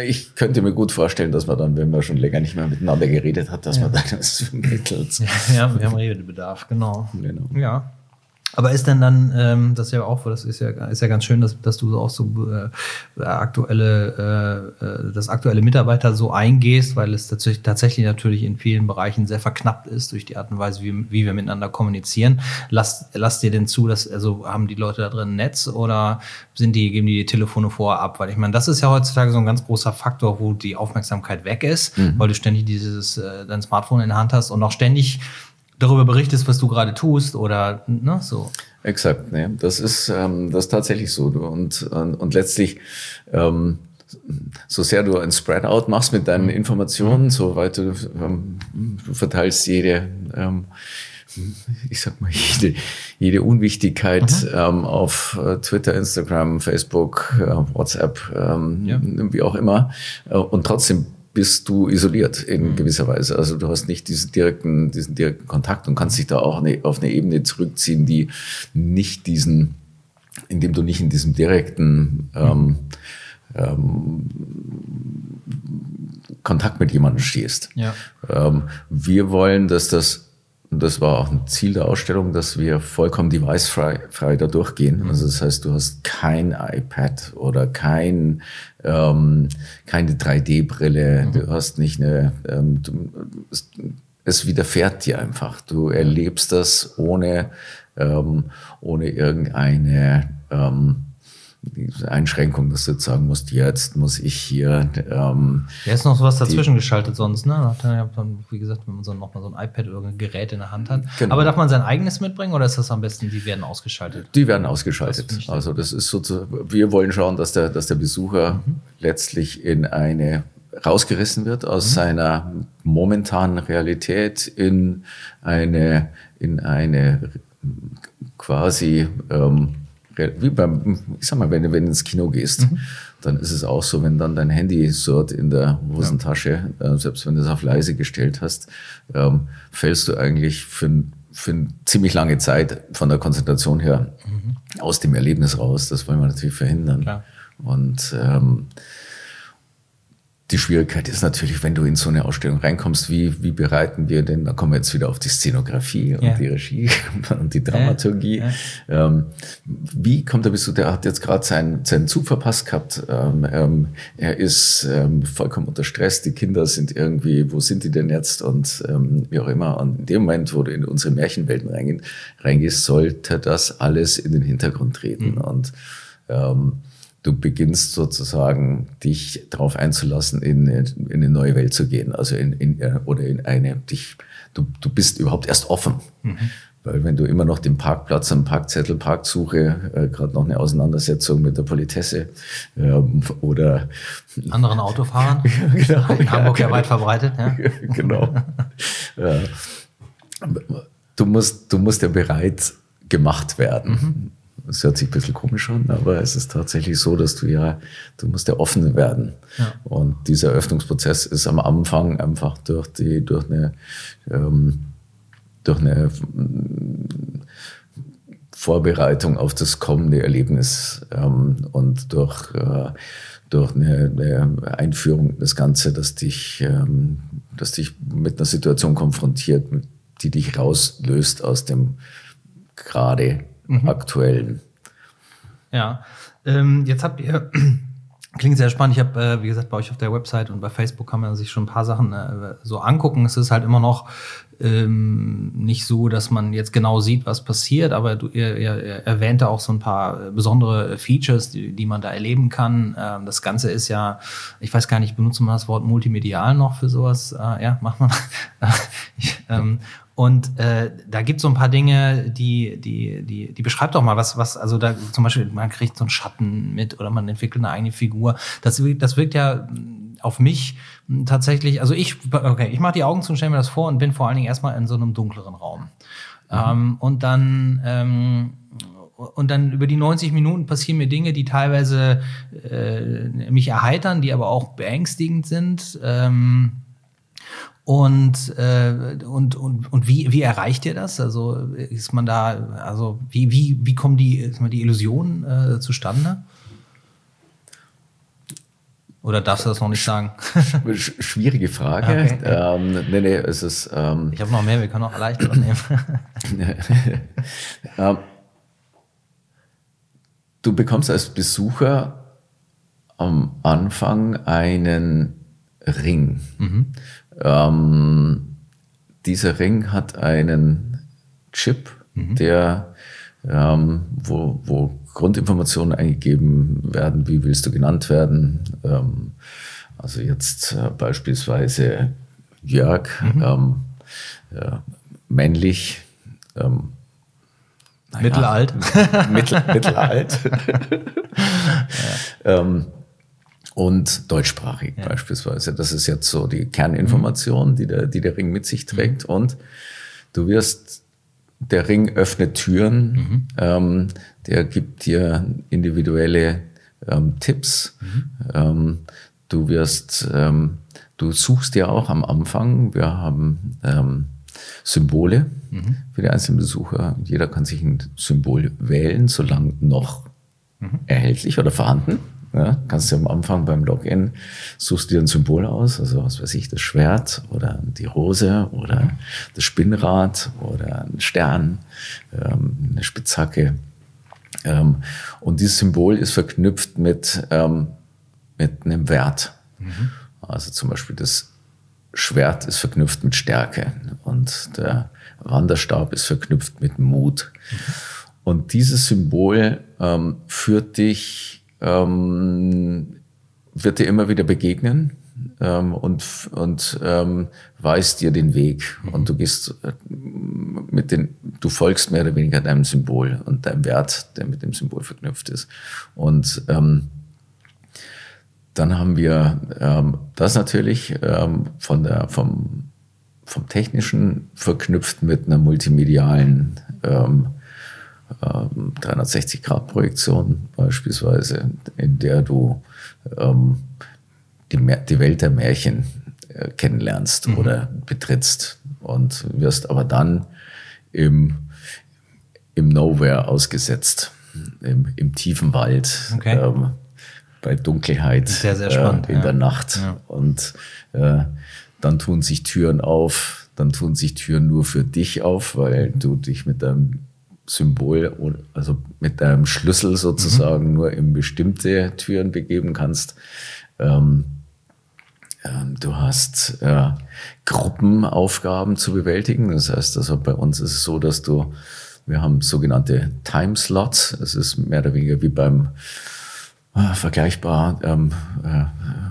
ich könnte mir gut vorstellen, dass man dann, wenn man schon länger nicht mehr miteinander geredet hat, dass ja. man dann das vermittelt. Ja, wir haben Redebedarf, genau. genau. Ja. Aber ist denn dann, ähm, das ist ja auch, das ist ja, ist ja ganz schön, dass, dass du auch so äh, aktuelle, äh, äh, das aktuelle Mitarbeiter so eingehst, weil es tatsächlich, tatsächlich natürlich in vielen Bereichen sehr verknappt ist durch die Art und Weise, wie, wie wir miteinander kommunizieren. Lass, lass dir denn zu, dass, also haben die Leute da drin ein Netz oder sind die, geben die, die Telefone vorher ab? Weil ich meine, das ist ja heutzutage so ein ganz großer Faktor, wo die Aufmerksamkeit weg ist, mhm. weil du ständig dieses, äh, dein Smartphone in der Hand hast und auch ständig darüber berichtest, was du gerade tust oder ne, so. Exakt, ne? das ist ähm, das ist tatsächlich so. Und, und, und letztlich, ähm, so sehr du ein Spreadout machst mit deinen. Informationen, so weit du, ähm, du verteilst jede, ähm, ich sag mal, jede, jede Unwichtigkeit mhm. ähm, auf äh, Twitter, Instagram, Facebook, äh, WhatsApp, ähm, ja. wie auch immer. Äh, und trotzdem bist du isoliert in mhm. gewisser Weise. Also du hast nicht diesen direkten, diesen direkten Kontakt und kannst dich da auch eine, auf eine Ebene zurückziehen, die nicht diesen, indem du nicht in diesem direkten ähm, ähm, Kontakt mit jemandem stehst. Ja. Ähm, wir wollen, dass das und das war auch ein Ziel der Ausstellung, dass wir vollkommen device-frei frei da durchgehen. Also das heißt, du hast kein iPad oder kein, ähm, keine 3D-Brille, mhm. du hast nicht eine, ähm, du, es, es widerfährt dir einfach. Du erlebst das ohne, ähm, ohne irgendeine ähm, diese Einschränkung, dass du jetzt sagen musst, jetzt muss ich hier. Ähm, ja, ist noch was dazwischen die, geschaltet sonst, ne? Dann, wie gesagt, wenn man so nochmal so ein iPad oder ein Gerät in der Hand hat. Genau. Aber darf man sein eigenes mitbringen oder ist das am besten, die werden ausgeschaltet? Die werden ausgeschaltet. Das also das ist so, wir wollen schauen, dass der, dass der Besucher mhm. letztlich in eine rausgerissen wird aus mhm. seiner momentanen Realität in eine, in eine quasi ähm, wie beim, ich sag mal, wenn, wenn du ins Kino gehst, mhm. dann ist es auch so, wenn dann dein Handy surrt in der Hosentasche, ja. äh, selbst wenn du es auf leise gestellt hast, ähm, fällst du eigentlich für, für eine ziemlich lange Zeit von der Konzentration her mhm. aus dem Erlebnis raus. Das wollen wir natürlich verhindern. Klar. Und ähm, die Schwierigkeit ist natürlich, wenn du in so eine Ausstellung reinkommst, wie, wie bereiten wir denn, da kommen wir jetzt wieder auf die Szenografie und ja. die Regie und die Dramaturgie. Ja, ja. Ähm, wie kommt er bis zu, der hat jetzt gerade seinen, seinen Zug verpasst gehabt, ähm, ähm, er ist ähm, vollkommen unter Stress, die Kinder sind irgendwie, wo sind die denn jetzt und ähm, wie auch immer. Und in dem Moment, wo du in unsere Märchenwelten reingehst, reingehst sollte das alles in den Hintergrund treten mhm. und ähm, du beginnst sozusagen dich darauf einzulassen, in, in eine neue Welt zu gehen, also in, in äh, oder in eine dich du, du bist überhaupt erst offen. Mhm. Weil wenn du immer noch den Parkplatz am Parkzettel, Parksuche, äh, gerade noch eine Auseinandersetzung mit der Politesse ähm, oder anderen Autofahrern, genau, in Hamburg ja, ja weit verbreitet. Ja. genau. ja. Du musst, du musst ja bereit gemacht werden. Mhm. Es hört sich ein bisschen komisch an, aber es ist tatsächlich so, dass du ja, du musst ja offen werden. Ja. Und dieser Öffnungsprozess ist am Anfang einfach durch die, durch eine, ähm, durch eine Vorbereitung auf das kommende Erlebnis ähm, und durch, äh, durch eine, eine, Einführung in das Ganze, dass dich, ähm, dass dich mit einer Situation konfrontiert, die dich rauslöst aus dem gerade mhm. aktuellen. Ja, ähm, jetzt habt ihr, klingt sehr spannend, ich habe, äh, wie gesagt, bei euch auf der Website und bei Facebook kann man sich schon ein paar Sachen äh, so angucken. Es ist halt immer noch ähm, nicht so, dass man jetzt genau sieht, was passiert, aber du, ihr, ihr erwähnte auch so ein paar besondere Features, die, die man da erleben kann. Ähm, das Ganze ist ja, ich weiß gar nicht, benutzen wir das Wort multimedial noch für sowas? Äh, ja, macht man. ähm, und äh, da gibt es so ein paar Dinge, die, die, die, die beschreibt doch mal was, was, also da zum Beispiel, man kriegt so einen Schatten mit oder man entwickelt eine eigene Figur. Das, das wirkt ja auf mich tatsächlich, also ich, okay, ich mache die Augen zu und stelle mir das vor und bin vor allen Dingen erstmal in so einem dunkleren Raum. Mhm. Ähm, und dann ähm, und dann über die 90 Minuten passieren mir Dinge, die teilweise äh, mich erheitern, die aber auch beängstigend sind. Ähm, und, äh, und, und, und wie, wie erreicht ihr das? Also ist man da, also wie, wie, wie kommen die, die Illusionen äh, zustande? Oder darfst du das noch nicht sagen? Schwierige Frage. Okay. Ähm, nee, nee, es ist. Ähm, ich habe noch mehr, wir können auch leicht nehmen. ähm, du bekommst als Besucher am Anfang einen Ring. Mhm. Ähm, dieser Ring hat einen Chip, mhm. der, ähm, wo, wo Grundinformationen eingegeben werden, wie willst du genannt werden. Ähm, also jetzt äh, beispielsweise Jörg, mhm. ähm, ja, männlich, ähm, naja, mittelalt. Mittel, mittelalt. ja. ähm, und deutschsprachig ja. beispielsweise. Das ist jetzt so die Kerninformation, die der, die der Ring mit sich trägt. Mhm. Und du wirst, der Ring öffnet Türen, mhm. ähm, der gibt dir individuelle ähm, Tipps. Mhm. Ähm, du wirst, ähm, du suchst ja auch am Anfang, wir haben ähm, Symbole mhm. für die einzelnen Besucher. Jeder kann sich ein Symbol wählen, solange noch mhm. erhältlich oder vorhanden. Ja, kannst du am Anfang beim Login suchst dir ein Symbol aus, also was weiß ich, das Schwert oder die Rose oder das Spinnrad oder ein Stern, ähm, eine Spitzhacke. Ähm, und dieses Symbol ist verknüpft mit, ähm, mit einem Wert. Mhm. Also zum Beispiel das Schwert ist verknüpft mit Stärke und der Wanderstab ist verknüpft mit Mut. Mhm. Und dieses Symbol ähm, führt dich ähm, wird dir immer wieder begegnen ähm, und, und ähm, weist dir den Weg. Mhm. Und du gehst äh, mit den, du folgst mehr oder weniger deinem Symbol und deinem Wert, der mit dem Symbol verknüpft ist. Und ähm, dann haben wir ähm, das natürlich ähm, von der, vom, vom Technischen verknüpft mit einer multimedialen ähm, 360-Grad-Projektion ähm, beispielsweise, in der du ähm, die, die, Welt der Märchen äh, kennenlernst mhm. oder betrittst und wirst aber dann im, im Nowhere ausgesetzt, im, im tiefen Wald. Okay. Ähm, bei Dunkelheit sehr, sehr spannend, äh, in ja. der Nacht. Ja. Und äh, dann tun sich Türen auf, dann tun sich Türen nur für dich auf, weil du dich mit deinem Symbol, oder- also mit deinem Schlüssel sozusagen nur in bestimmte Türen begeben kannst. Ähm, ähm, Du hast äh, Gruppenaufgaben zu bewältigen. Das heißt, also bei uns ist es so, dass du, wir haben sogenannte Timeslots. Es ist mehr oder weniger wie beim äh, vergleichbar ähm, äh,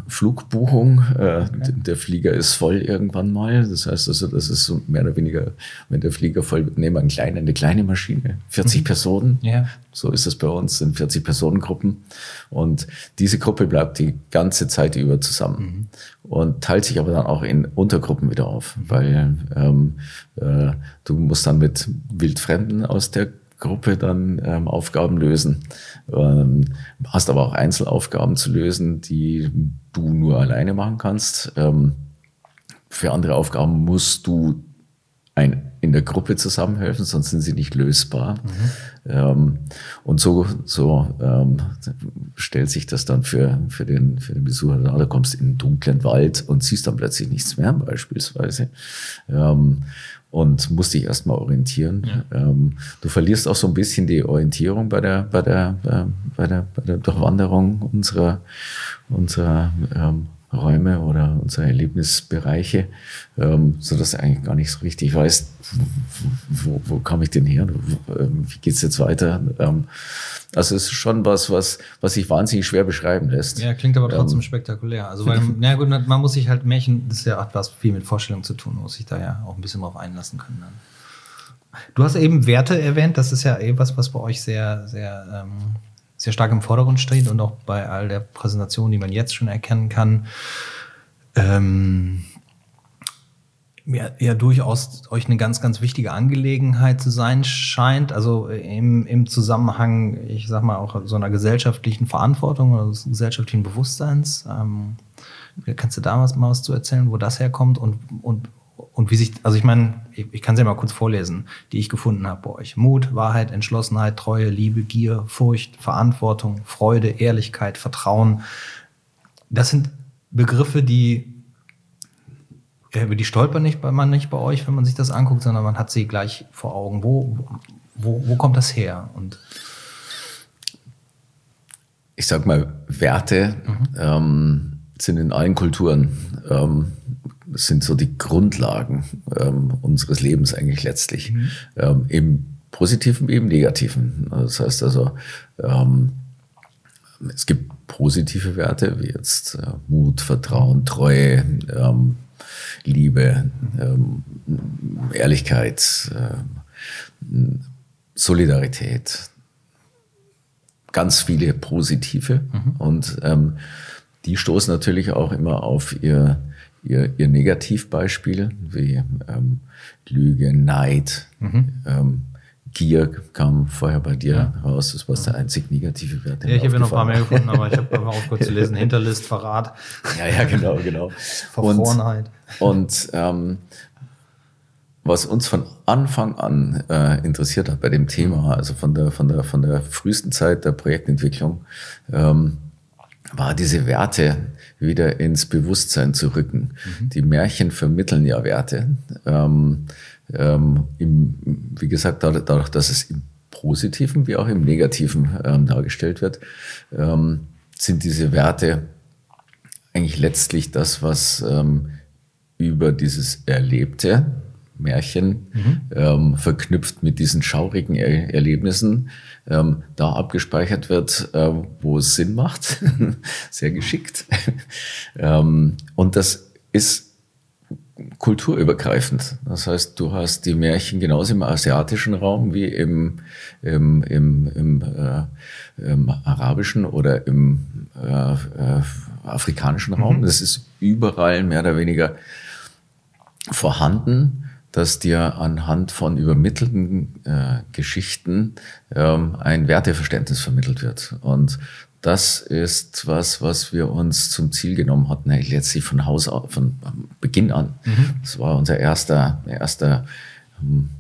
Flugbuchung. Äh, d- Der Flieger ist voll irgendwann mal. Das heißt also, das ist so mehr oder weniger, wenn der Flieger voll wird, nehmen wir einen kleinen, eine kleine Maschine, 40 Personen. Ja. So ist es bei uns, sind 40 Personengruppen. Und diese Gruppe bleibt die ganze Zeit über zusammen und teilt sich aber dann auch in Untergruppen wieder auf, weil ähm, äh, du musst dann mit Wildfremden aus der Gruppe dann ähm, Aufgaben lösen. Ähm, hast aber auch Einzelaufgaben zu lösen, die du nur alleine machen kannst. Ähm, für andere Aufgaben musst du ein, in der Gruppe zusammenhelfen, sonst sind sie nicht lösbar. Ähm, und so, so ähm, stellt sich das dann für, für, den, für den Besucher dar. Du kommst in einen dunklen Wald und siehst dann plötzlich nichts mehr, beispielsweise. Ähm, und musst dich erstmal orientieren. Ähm, du verlierst auch so ein bisschen die Orientierung bei der, bei der, bei der, bei der Durchwanderung unserer, unserer ähm, Räume oder unsere Erlebnisbereiche, ähm, so dass du eigentlich gar nicht so richtig weißt, wo, wo komme ich denn her, ähm, wie geht's jetzt weiter. Ähm, also es ist schon was, was, was sich wahnsinnig schwer beschreiben lässt. Ja, klingt aber trotzdem Ähm, spektakulär. Also, weil, na gut, man muss sich halt Märchen, das ist ja hat was viel mit Vorstellung zu tun, muss sich da ja auch ein bisschen drauf einlassen können. Dann. Du hast eben Werte erwähnt, das ist ja eh was, was bei euch sehr, sehr, ähm, sehr stark im Vordergrund steht und auch bei all der Präsentation, die man jetzt schon erkennen kann. Ähm, ja, ja durchaus euch eine ganz, ganz wichtige Angelegenheit zu sein scheint. Also im, im Zusammenhang, ich sag mal, auch so einer gesellschaftlichen Verantwortung oder des gesellschaftlichen Bewusstseins. Ähm, kannst du da mal was zu erzählen, wo das herkommt und, und, und wie sich, also ich meine, ich, ich kann es ja mal kurz vorlesen, die ich gefunden habe bei euch. Mut, Wahrheit, Entschlossenheit, Treue, Liebe, Gier, Furcht, Verantwortung, Freude, Ehrlichkeit, Vertrauen. Das sind Begriffe, die über die stolpert nicht, bei- man nicht bei euch, wenn man sich das anguckt, sondern man hat sie gleich vor Augen. Wo, wo, wo kommt das her? Und ich sag mal, Werte ähm, sind in allen Kulturen, ähm, sind so die Grundlagen ähm, unseres Lebens eigentlich letztlich. Ähm, Im Positiven wie im Negativen. Das heißt also, ähm, es gibt positive Werte wie jetzt äh, Mut, Vertrauen, Treue, ähm, Liebe, ähm, Ehrlichkeit, ähm, Solidarität, ganz viele positive und ähm, die stoßen natürlich auch immer auf ihr, ihr, ihr Negativbeispiel wie ähm, Lüge, Neid, ähm, Gier kam vorher bei dir raus. Das war der einzig negative Wert. ja, ich habe ja noch ein paar mehr gefunden, aber ich habe einfach aufgehört zu lesen. Hinterlist, Verrat. Ja, ja, genau, genau. Und, Verfrorenheit. und ähm, was uns von Anfang an äh, interessiert hat bei dem Thema, also von der, von der, von der frühesten Zeit der Projektentwicklung, ähm, war diese Werte wieder ins Bewusstsein zu rücken. Die Märchen vermitteln ja Werte. Ähm, ähm, im, wie gesagt, dadurch, dass es im Positiven wie auch im Negativen ähm, dargestellt wird, ähm, sind diese Werte eigentlich letztlich das, was ähm, über dieses Erlebte, Märchen, ähm, verknüpft mit diesen schaurigen er Erlebnissen, ähm, da abgespeichert wird, ähm, wo es Sinn macht. Sehr geschickt. ähm, und das ist kulturübergreifend. Das heißt, du hast die Märchen genauso im asiatischen Raum wie im, im, im, im, äh, im arabischen oder im äh, äh, afrikanischen Raum. Das ist überall mehr oder weniger vorhanden, dass dir anhand von übermittelten äh, Geschichten ähm, ein Werteverständnis vermittelt wird. Und das ist was, was wir uns zum Ziel genommen hatten, eigentlich letztlich von Haus aus, von Beginn an. Das war unser erster, erster ähm,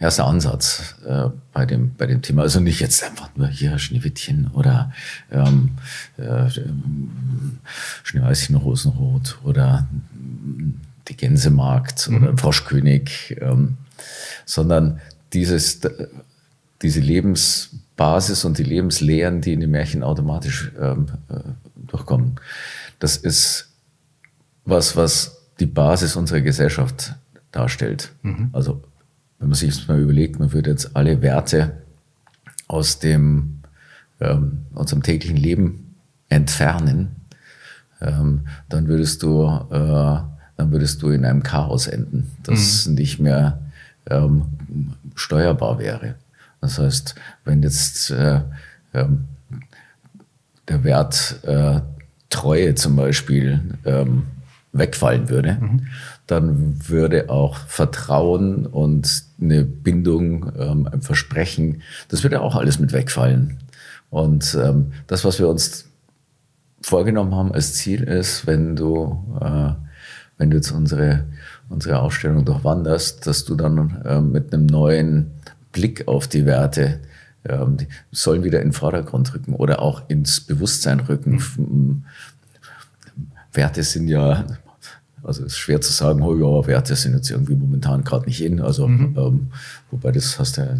erster Ansatz äh, bei, dem, bei dem Thema. Also nicht jetzt einfach nur hier Schneewittchen oder ähm, äh, Schneeweißchen Rosenrot oder die Gänsemarkt mhm. oder Froschkönig, ähm, sondern dieses, diese Lebensbasis und die Lebenslehren, die in den Märchen automatisch ähm, äh, durchkommen. Das ist was, was die Basis unserer Gesellschaft darstellt. Mhm. Also wenn man sich jetzt mal überlegt, man würde jetzt alle Werte aus dem, ähm, unserem täglichen Leben entfernen, ähm, dann würdest du, äh, dann würdest du in einem Chaos enden, das mhm. nicht mehr ähm, steuerbar wäre. Das heißt, wenn jetzt äh, ähm, der Wert äh, Treue zum Beispiel ähm, wegfallen würde, mhm. dann würde auch Vertrauen und eine Bindung, ähm, ein Versprechen, das würde auch alles mit wegfallen. Und ähm, das, was wir uns vorgenommen haben als Ziel ist, wenn du, äh, wenn du jetzt unsere, unsere Ausstellung durchwanderst, dass du dann äh, mit einem neuen Blick auf die Werte ähm, die sollen wieder in den Vordergrund rücken oder auch ins Bewusstsein rücken. Mhm. Werte sind ja, also es ist schwer zu sagen, oh ja, Werte sind jetzt irgendwie momentan gerade nicht in. Also mhm. ähm, wobei das hast du ja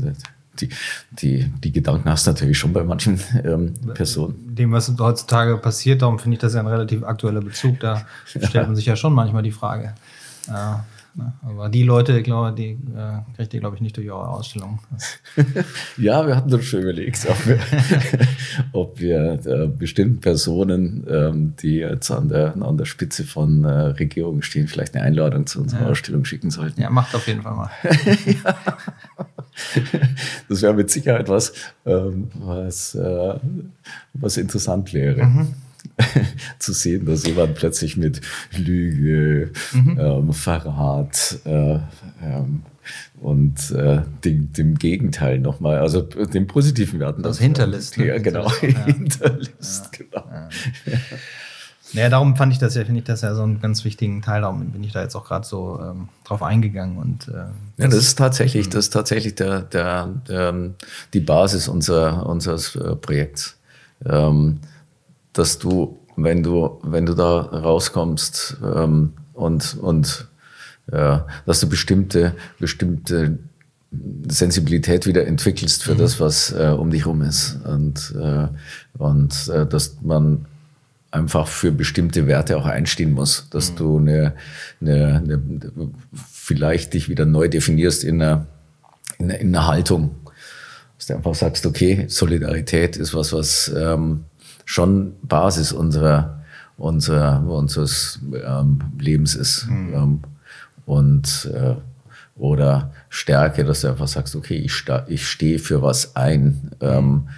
die, die, die Gedanken hast du natürlich schon bei manchen ähm, Personen. Dem, was heutzutage passiert, darum finde ich das ja ein relativ aktueller Bezug. Da stellt man sich ja schon manchmal die Frage. Äh, Ne? Aber die Leute, glaube die äh, kriegt ihr, glaube ich, nicht durch eure Ausstellung. ja, wir hatten uns schon überlegt, ob wir, ob wir äh, bestimmten Personen, ähm, die jetzt an der, an der Spitze von äh, Regierungen stehen, vielleicht eine Einladung zu unserer ja. Ausstellung schicken sollten. Ja, macht auf jeden Fall mal. Das wäre mit Sicherheit was, ähm, was, äh, was interessant wäre. Mhm. zu sehen, dass jemand plötzlich mit Lüge, mhm. ähm, Verrat äh, ähm, und äh, dem, dem Gegenteil nochmal, also dem positiven Werten. Das Hinterlist. Ne? Ja, genau. Ja. Hinterlist, ja. genau. Ja. Naja, darum fand ich das ja, finde ich das ja so einen ganz wichtigen Teil. Darum bin ich da jetzt auch gerade so ähm, drauf eingegangen. Und, äh, ja, das ist tatsächlich, das ist tatsächlich der, der, der, die Basis unser, unseres äh, Projekts. Ähm, dass du, wenn du, wenn du da rauskommst ähm, und, und äh, dass du bestimmte, bestimmte Sensibilität wieder entwickelst für mhm. das, was äh, um dich rum ist. Und, äh, und äh, dass man einfach für bestimmte Werte auch einstehen muss, dass mhm. du eine, eine, eine, vielleicht dich wieder neu definierst in einer, in einer, in einer Haltung. Dass du einfach sagst, okay, Solidarität ist was, was ähm, schon Basis unserer, unserer, unseres ähm, Lebens ist. Mhm. Ähm, und äh, oder Stärke, dass du einfach sagst, okay, ich, ich stehe für was ein, ähm,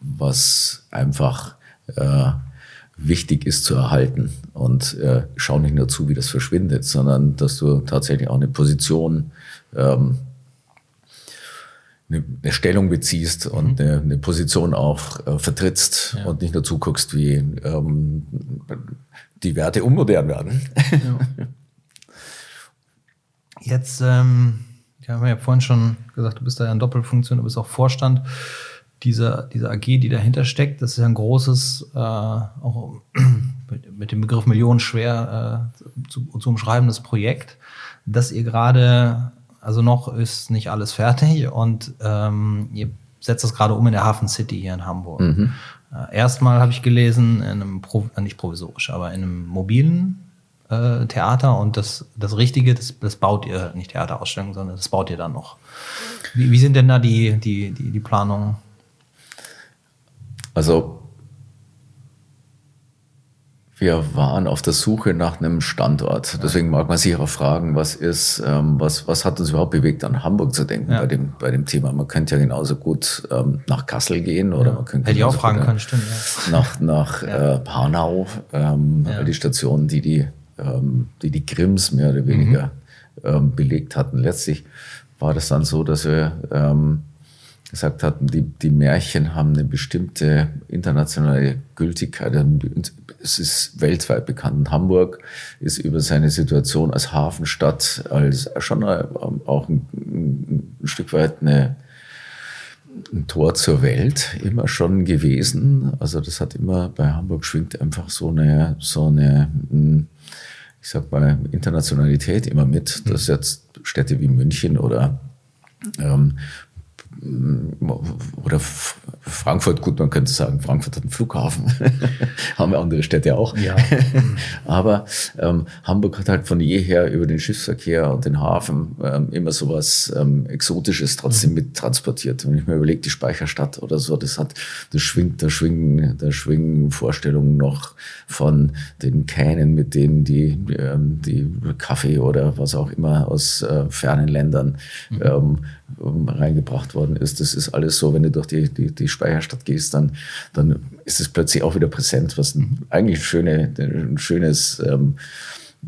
was einfach äh, wichtig ist zu erhalten. Und äh, schau nicht nur zu, wie das verschwindet, sondern dass du tatsächlich auch eine Position ähm, eine, eine Stellung beziehst mhm. und eine, eine, Position auch äh, vertrittst ja. und nicht nur zuguckst, wie ähm, die Werte unmodern werden. Ja. Jetzt, ähm, ja, haben wir ja vorhin schon gesagt, du bist da ja in Doppelfunktion, du bist auch Vorstand dieser, dieser AG, die dahinter steckt. Das ist ein großes, äh, auch mit, mit, dem Begriff millionenschwer äh, zu, zu umschreibendes Projekt, das ihr gerade also noch ist nicht alles fertig und ähm, ihr setzt das gerade um in der Hafen City hier in Hamburg. Mhm. Äh, erstmal habe ich gelesen, in einem, Pro äh, nicht provisorisch, aber in einem mobilen äh, Theater und das, das Richtige, das, das baut ihr, nicht Theaterausstellung, sondern das baut ihr dann noch. Wie, wie sind denn da die, die, die, die Planungen? Also wir waren auf der Suche nach einem Standort. Deswegen mag man sich auch fragen, was ist, ähm, was, was hat uns überhaupt bewegt, an Hamburg zu denken ja. bei, dem, bei dem Thema. Man könnte ja genauso gut ähm, nach Kassel gehen oder ja. man könnte. Hätte ich auch fragen können, stimmt. Ja. Nach, nach äh, Hanau, ähm, die Station, die die, ähm, die die Grimms mehr oder weniger mhm. ähm, belegt hatten. Letztlich war das dann so, dass wir ähm, gesagt hatten, die, die Märchen haben eine bestimmte internationale Gültigkeit. Es ist weltweit bekannt. Hamburg ist über seine Situation als Hafenstadt, als schon auch ein, ein Stück weit eine, ein Tor zur Welt immer schon gewesen. Also das hat immer bei Hamburg schwingt einfach so eine, so eine, ich sag mal, Internationalität immer mit, dass jetzt Städte wie München oder ähm, oder Frankfurt, gut, man könnte sagen, Frankfurt hat einen Flughafen, haben ja andere Städte auch. Ja. Aber ähm, Hamburg hat halt von jeher über den Schiffsverkehr und den Hafen ähm, immer sowas ähm, Exotisches trotzdem mhm. mit transportiert. Wenn ich mir überlege, die Speicherstadt oder so, das hat, das schwingt, da schwingen, da schwingen Vorstellungen noch von den Kähnen, mit denen die, ähm, die Kaffee oder was auch immer aus äh, fernen Ländern mhm. ähm, reingebracht worden ist. Das ist alles so, wenn du durch die, die, die Speicherstadt gehst, dann, dann ist es plötzlich auch wieder präsent, was ein, eigentlich schöne, ein schönes ähm,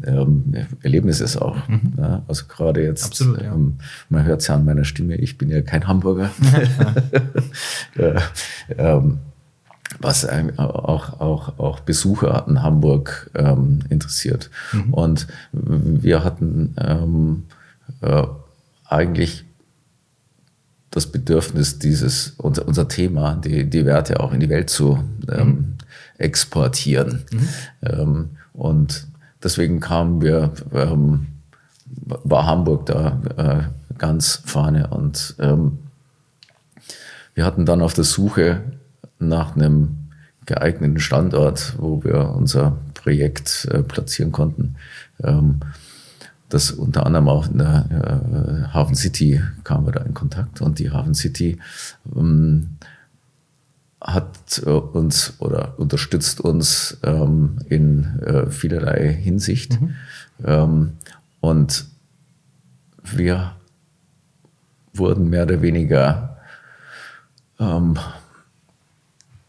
ähm, Erlebnis ist auch. Mhm. Ja, also gerade jetzt, Absolut, ja. ähm, man hört es ja an meiner Stimme, ich bin ja kein Hamburger. äh, ähm, was auch, auch, auch Besucher in Hamburg ähm, interessiert. Mhm. Und wir hatten ähm, äh, eigentlich das Bedürfnis, dieses, unser, unser Thema, die, die Werte auch in die Welt zu ähm, mhm. exportieren. Mhm. Ähm, und deswegen kamen wir, ähm, war Hamburg da äh, ganz vorne und ähm, wir hatten dann auf der Suche nach einem geeigneten Standort, wo wir unser Projekt äh, platzieren konnten, ähm, das unter anderem auch in der äh, Hafen City kamen wir da in Kontakt und die Hafen City ähm, hat äh, uns oder unterstützt uns ähm, in äh, vielerlei Hinsicht. Mhm. Ähm, und wir wurden mehr oder weniger ähm,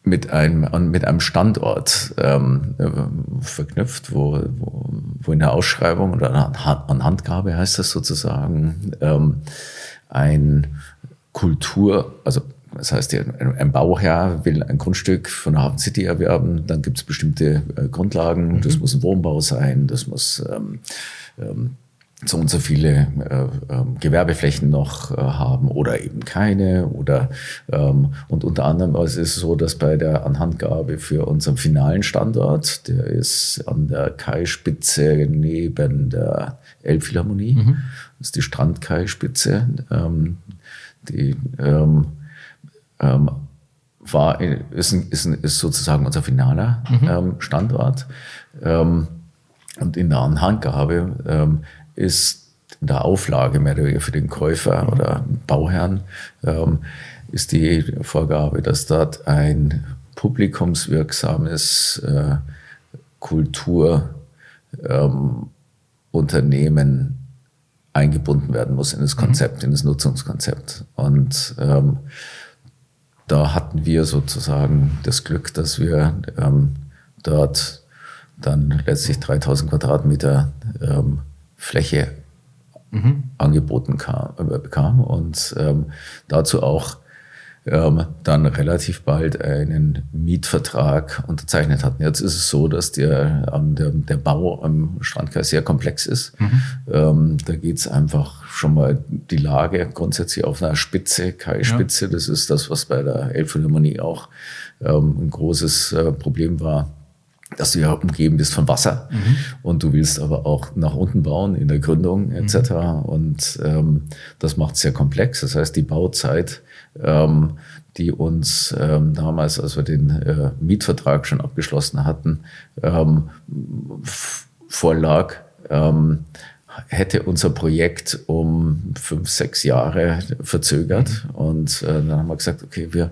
mit einem, mit einem Standort ähm, verknüpft, wo, wo, wo in der Ausschreibung oder an Handgabe heißt das sozusagen, ähm, ein Kultur, also das heißt, ein Bauherr will ein Grundstück von der Hafen City erwerben, dann gibt es bestimmte äh, Grundlagen, mhm. das muss ein Wohnbau sein, das muss ähm, ähm, so und so viele äh, äh, Gewerbeflächen noch äh, haben oder eben keine. Oder ähm, und unter anderem ist es so, dass bei der Anhandgabe für unseren finalen Standort, der ist an der Kaispitze neben der Elbphilharmonie, mhm. das ist die Strandkaispitze, ähm, die ähm, ähm, war ist, ist, ist sozusagen unser finaler mhm. ähm, Standort. Ähm, und in der Anhandgabe ähm, ist in der Auflage mehr oder weniger für den Käufer oder Bauherrn ähm, ist die Vorgabe, dass dort ein publikumswirksames äh, Kulturunternehmen ähm, eingebunden werden muss in das mhm. Konzept, mhm. in das Nutzungskonzept. Und ähm, da hatten wir sozusagen das Glück, dass wir ähm, dort dann letztlich 3000 Quadratmeter ähm, Fläche mhm. angeboten kam, äh, bekam und ähm, dazu auch ähm, dann relativ bald einen Mietvertrag unterzeichnet hatten. Jetzt ist es so, dass der, ähm, der, der Bau am Strandkreis sehr komplex ist. Mhm. Ähm, da geht es einfach schon mal die Lage grundsätzlich auf einer Spitze, Kai-Spitze. Ja. Das ist das, was bei der Elbphilharmonie auch ähm, ein großes äh, Problem war dass du ja umgeben bist von Wasser mhm. und du willst aber auch nach unten bauen in der Gründung etc. Mhm. Und ähm, das macht es sehr komplex. Das heißt, die Bauzeit, ähm, die uns ähm, damals, als wir den äh, Mietvertrag schon abgeschlossen hatten, ähm, vorlag, ähm, hätte unser Projekt um fünf, sechs Jahre verzögert. Mhm. Und äh, dann haben wir gesagt, okay, wir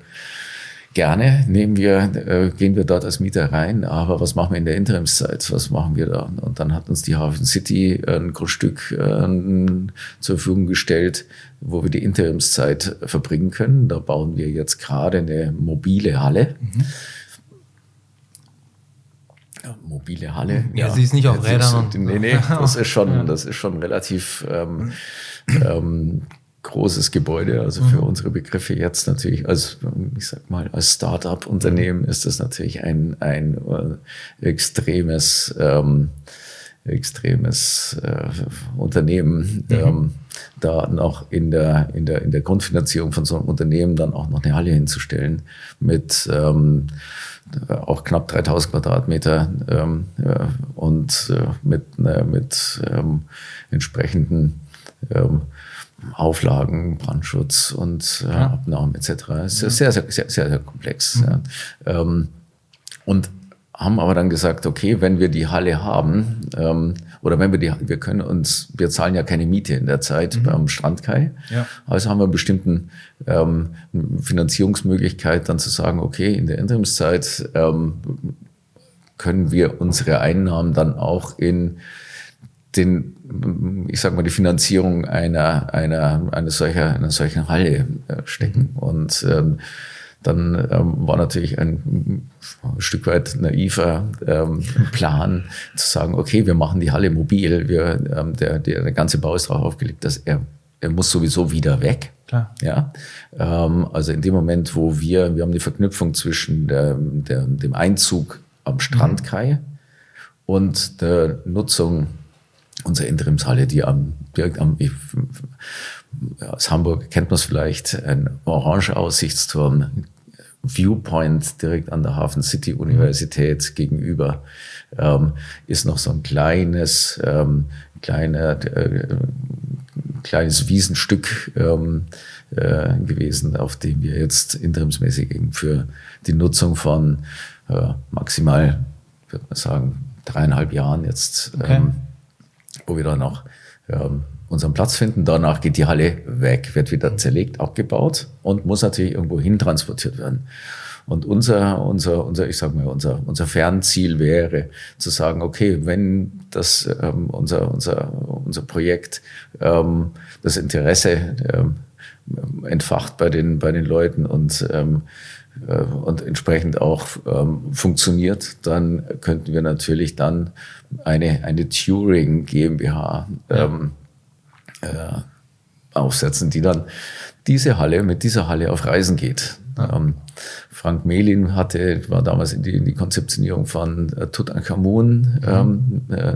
Gerne nehmen wir, äh, gehen wir dort als Mieter rein, aber was machen wir in der Interimszeit? Was machen wir da? Und dann hat uns die Hafen City ein Grundstück äh, zur Verfügung gestellt, wo wir die Interimszeit verbringen können. Da bauen wir jetzt gerade eine mobile Halle. Mhm. Ja, mobile Halle. Ja, ja, sie ist nicht auf Rädern. nee, nee, das ist schon, das ist schon relativ ähm, ähm, großes Gebäude, also für mhm. unsere Begriffe jetzt natürlich als, ich sag mal, als Start-up-Unternehmen ist das natürlich ein, ein äh, extremes, ähm, extremes äh, Unternehmen, mhm. ähm, da noch in der, in, der, in der Grundfinanzierung von so einem Unternehmen dann auch noch eine Halle hinzustellen mit ähm, auch knapp 3000 Quadratmeter ähm, ja, und äh, mit, äh, mit ähm, entsprechenden ähm, Auflagen, Brandschutz und äh, ja. Abnahmen etc. Es ist sehr, sehr, sehr, sehr, sehr komplex. Mhm. Ja. Ähm, und haben aber dann gesagt, okay, wenn wir die Halle haben, ähm, oder wenn wir die, wir können uns, wir zahlen ja keine Miete in der Zeit mhm. beim Strandkai. Ja. Also haben wir einen bestimmten ähm, Finanzierungsmöglichkeit, dann zu sagen, okay, in der Interimszeit ähm, können wir unsere Einnahmen dann auch in den, ich sag mal, die Finanzierung einer, einer, einer solcher, einer solchen Halle äh, stecken. Mhm. Und ähm, dann ähm, war natürlich ein, ein Stück weit naiver ähm, Plan zu sagen, okay, wir machen die Halle mobil. Wir, ähm, der, der, der ganze Bau ist darauf aufgelegt, dass er, er muss sowieso wieder weg. Klar. Ja, ähm, also in dem Moment, wo wir, wir haben die Verknüpfung zwischen der, der, dem Einzug am Strandkai mhm. und der Nutzung unserer Interimshalle, die am, direkt am, ich, aus Hamburg kennt man es vielleicht, ein orange Aussichtsturm, Viewpoint direkt an der Hafen City Universität gegenüber, ähm, ist noch so ein kleines, ähm, kleiner, äh, kleines Wiesenstück ähm, äh, gewesen, auf dem wir jetzt interimsmäßig eben für die Nutzung von äh, maximal, würde man sagen, dreieinhalb Jahren jetzt, okay. ähm, wo wir dann noch ähm, unseren Platz finden. Danach geht die Halle weg, wird wieder zerlegt, abgebaut und muss natürlich irgendwo hin transportiert werden. Und unser, unser, unser, ich sag mal, unser, unser Fernziel wäre zu sagen, okay, wenn das ähm, unser, unser, unser Projekt ähm, das Interesse ähm, entfacht bei den, bei den Leuten und ähm, äh, und entsprechend auch ähm, funktioniert, dann könnten wir natürlich dann eine, eine Turing GmbH ähm, äh, aufsetzen, die dann diese Halle, mit dieser Halle auf Reisen geht. Ähm, Frank Melin hatte, war damals in die, in die Konzeptionierung von äh, Tutanchamun, ähm, äh,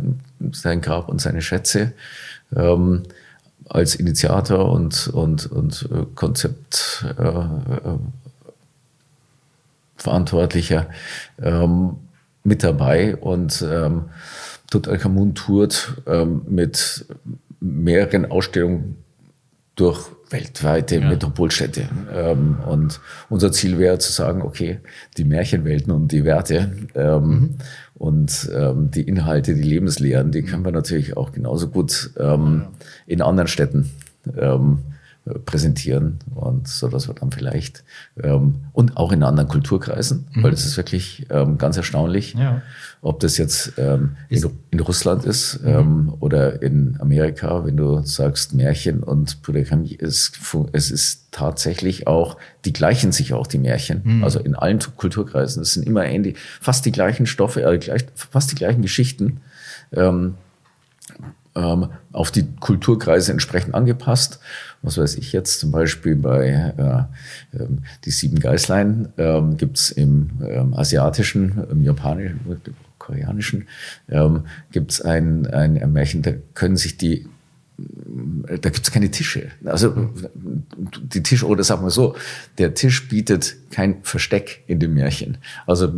sein Grab und seine Schätze, ähm, als Initiator und, und, und äh, Konzeptverantwortlicher äh, ähm, mit dabei und ähm, Tutanchamun tourt ähm, mit mehreren Ausstellungen durch weltweite ja. Metropolstädte. Ähm, und unser Ziel wäre zu sagen, okay, die Märchenwelten und die Werte ähm, mhm. und ähm, die Inhalte, die Lebenslehren, die können wir natürlich auch genauso gut ähm, in anderen Städten ähm, präsentieren und so dass wir dann vielleicht ähm, und auch in anderen Kulturkreisen, mhm. weil das ist wirklich ähm, ganz erstaunlich, ja. ob das jetzt ähm, in, in, Russland ist mhm. ähm, oder in Amerika, wenn du sagst Märchen und Polygamy, es, es ist tatsächlich auch, die gleichen sich auch die Märchen, mhm. also in allen Kulturkreisen, es sind immer ähnlich, fast die gleichen Stoffe, äh, gleich, fast die gleichen Geschichten. Ähm, ähm, auf die Kulturkreise entsprechend angepasst. Was weiß ich jetzt zum Beispiel bei äh, äh, die sieben Geißlein ähm, gibt es im ähm, asiatischen, im japanischen, koreanischen ähm, gibt es ein, ein Märchen, da können sich die da gibt es keine Tische. Also die Tisch, oder sagen wir so, der Tisch bietet kein Versteck in dem Märchen. Also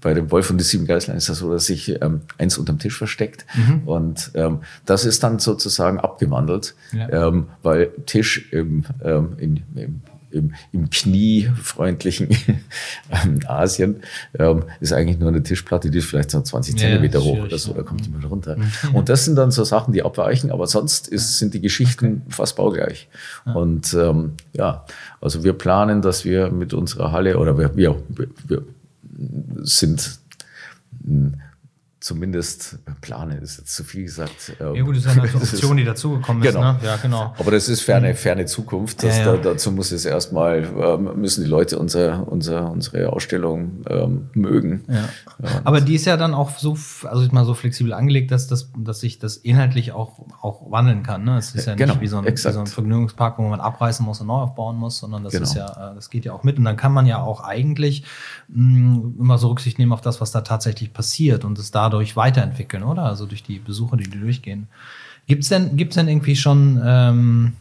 bei dem Wolf und die sieben Geißlein ist das so, dass sich ähm, eins unterm Tisch versteckt. Mhm. Und ähm, das ist dann sozusagen abgewandelt, ja. ähm, weil Tisch im, ähm, in, im im, im kniefreundlichen ähm, Asien ähm, ist eigentlich nur eine Tischplatte, die ist vielleicht so 20 Zentimeter ja, hoch oder so, da kommt mal runter. Mhm. Und das sind dann so Sachen, die abweichen, aber sonst ist, sind die Geschichten okay. fast baugleich. Ja. Und ähm, ja, also wir planen, dass wir mit unserer Halle oder wir, wir, wir sind zumindest planen ist jetzt zu viel gesagt. Ähm, ja gut, das ist eine Option, die dazugekommen ist. Genau. Ne? Ja, genau. Aber das ist ferne, ferne Zukunft. Ja, ja. Da, dazu muss es erstmal, ähm, müssen die Leute unser, unser, unsere Ausstellung ähm, mögen. Ja. Aber die ist ja dann auch so, also mal so flexibel angelegt, dass, das, dass sich das inhaltlich auch, auch wandeln kann. Ne? Es ist ja nicht genau, wie, so ein, wie, so ein, Vergnügungspark, wo man abreißen muss und neu aufbauen muss, sondern das genau. ist ja, äh, das geht ja auch mit. Und dann kann man ja auch eigentlich mh, mm, immer so Rücksicht nehmen auf das, was da tatsächlich passiert und es da dadurch weiterentwickeln, oder? Also durch die Besuche, die, die durchgehen. Gibt es denn, gibt's denn irgendwie schon, ähm,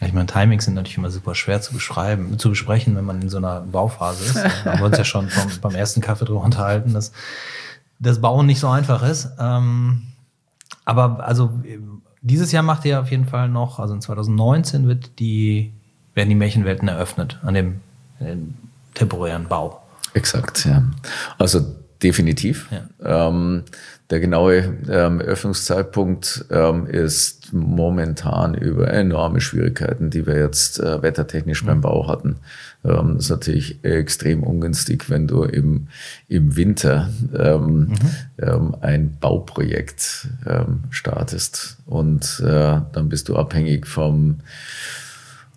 ich meine, Timings sind natürlich immer super schwer zu beschreiben, zu besprechen, wenn man in so einer Bauphase ist. Da haben wir uns ja schon vom, beim ersten Kaffee drüber unterhalten, dass das Bauen nicht so einfach ist. Ähm, aber also dieses Jahr macht ihr auf jeden Fall noch, also in 2019 wird die, werden die Märchenwelten eröffnet an dem, dem temporären Bau. Exakt, ja. Also Definitiv. Ja. Ähm, der genaue ähm, Öffnungszeitpunkt ähm, ist momentan über enorme Schwierigkeiten, die wir jetzt äh, wettertechnisch mhm. beim Bau hatten. Ähm, das ist natürlich extrem ungünstig, wenn du im, im Winter ähm, mhm. ähm, ein Bauprojekt ähm, startest und äh, dann bist du abhängig vom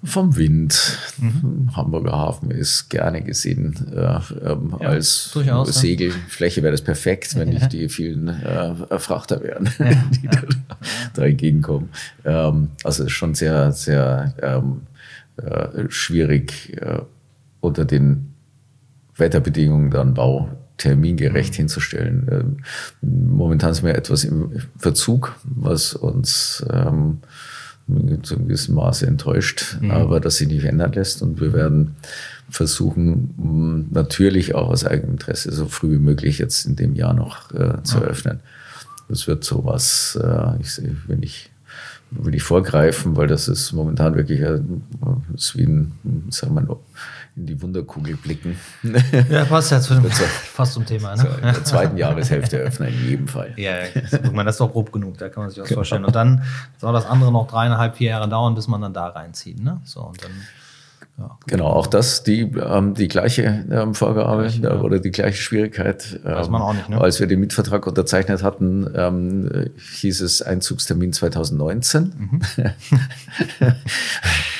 vom Wind. Mhm. Hamburger Hafen ist gerne gesehen äh, ähm, ja, als durchaus, Segelfläche wäre das perfekt, wenn ja. nicht die vielen äh, Frachter wären, ja, die da, da, entgegenkommen. Ähm, also ist schon sehr, sehr ähm, äh, schwierig äh, unter den Wetterbedingungen dann Bau termingerecht mhm. hinzustellen. Ähm, momentan sind wir etwas im Verzug, was uns ähm, zu einem gewissen Maße enttäuscht, mhm. aber das sich nicht ändern lässt. Und wir werden versuchen, natürlich auch aus eigenem Interesse so früh wie möglich jetzt in dem Jahr noch äh, zu ja. eröffnen. Das wird sowas, äh, ich wenn ich will ich vorgreifen, weil das ist momentan wirklich äh, ist wie ein, sagen wir mal, in die Wunderkugel blicken. Ja, passt ja zu dem, fast zum Thema. Ne? in der zweiten Jahreshälfte eröffnen, in jedem Fall. Ja, ich meine, das ist doch grob genug, da kann man sich was genau. vorstellen. Und dann soll das andere noch dreieinhalb, vier Jahre dauern, bis man dann da reinzieht. Ne? So, und dann ja. Genau, auch das die, ähm, die gleiche ähm, Vorgabe ja, ja. oder die gleiche Schwierigkeit. Ähm, Weiß man auch nicht, ne? Als wir den Mietvertrag unterzeichnet hatten, ähm, hieß es Einzugstermin 2019. Mhm.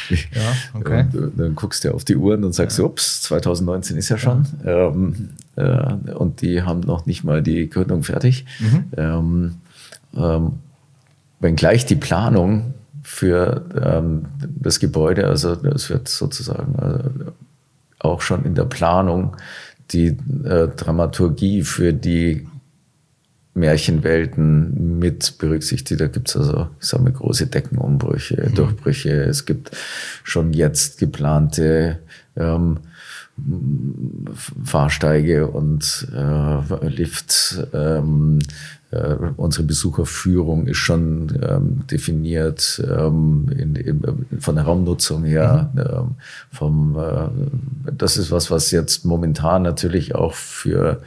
ja, okay. Und, dann guckst du auf die Uhren und sagst, ups, 2019 ist ja schon. Ähm, äh, und die haben noch nicht mal die Gründung fertig. Mhm. Ähm, ähm, wenngleich die Planung für ähm, das Gebäude. Also es wird sozusagen äh, auch schon in der Planung die äh, Dramaturgie für die Märchenwelten mit berücksichtigt. Da gibt es also, ich sage mal, große Deckenumbrüche, mhm. Durchbrüche. Es gibt schon jetzt geplante ähm, Fahrsteige und äh, Lift. Ähm, äh, unsere Besucherführung ist schon ähm, definiert ähm, in, in, von der Raumnutzung her. Mhm. Ähm, vom, äh, das ist was, was jetzt momentan natürlich auch für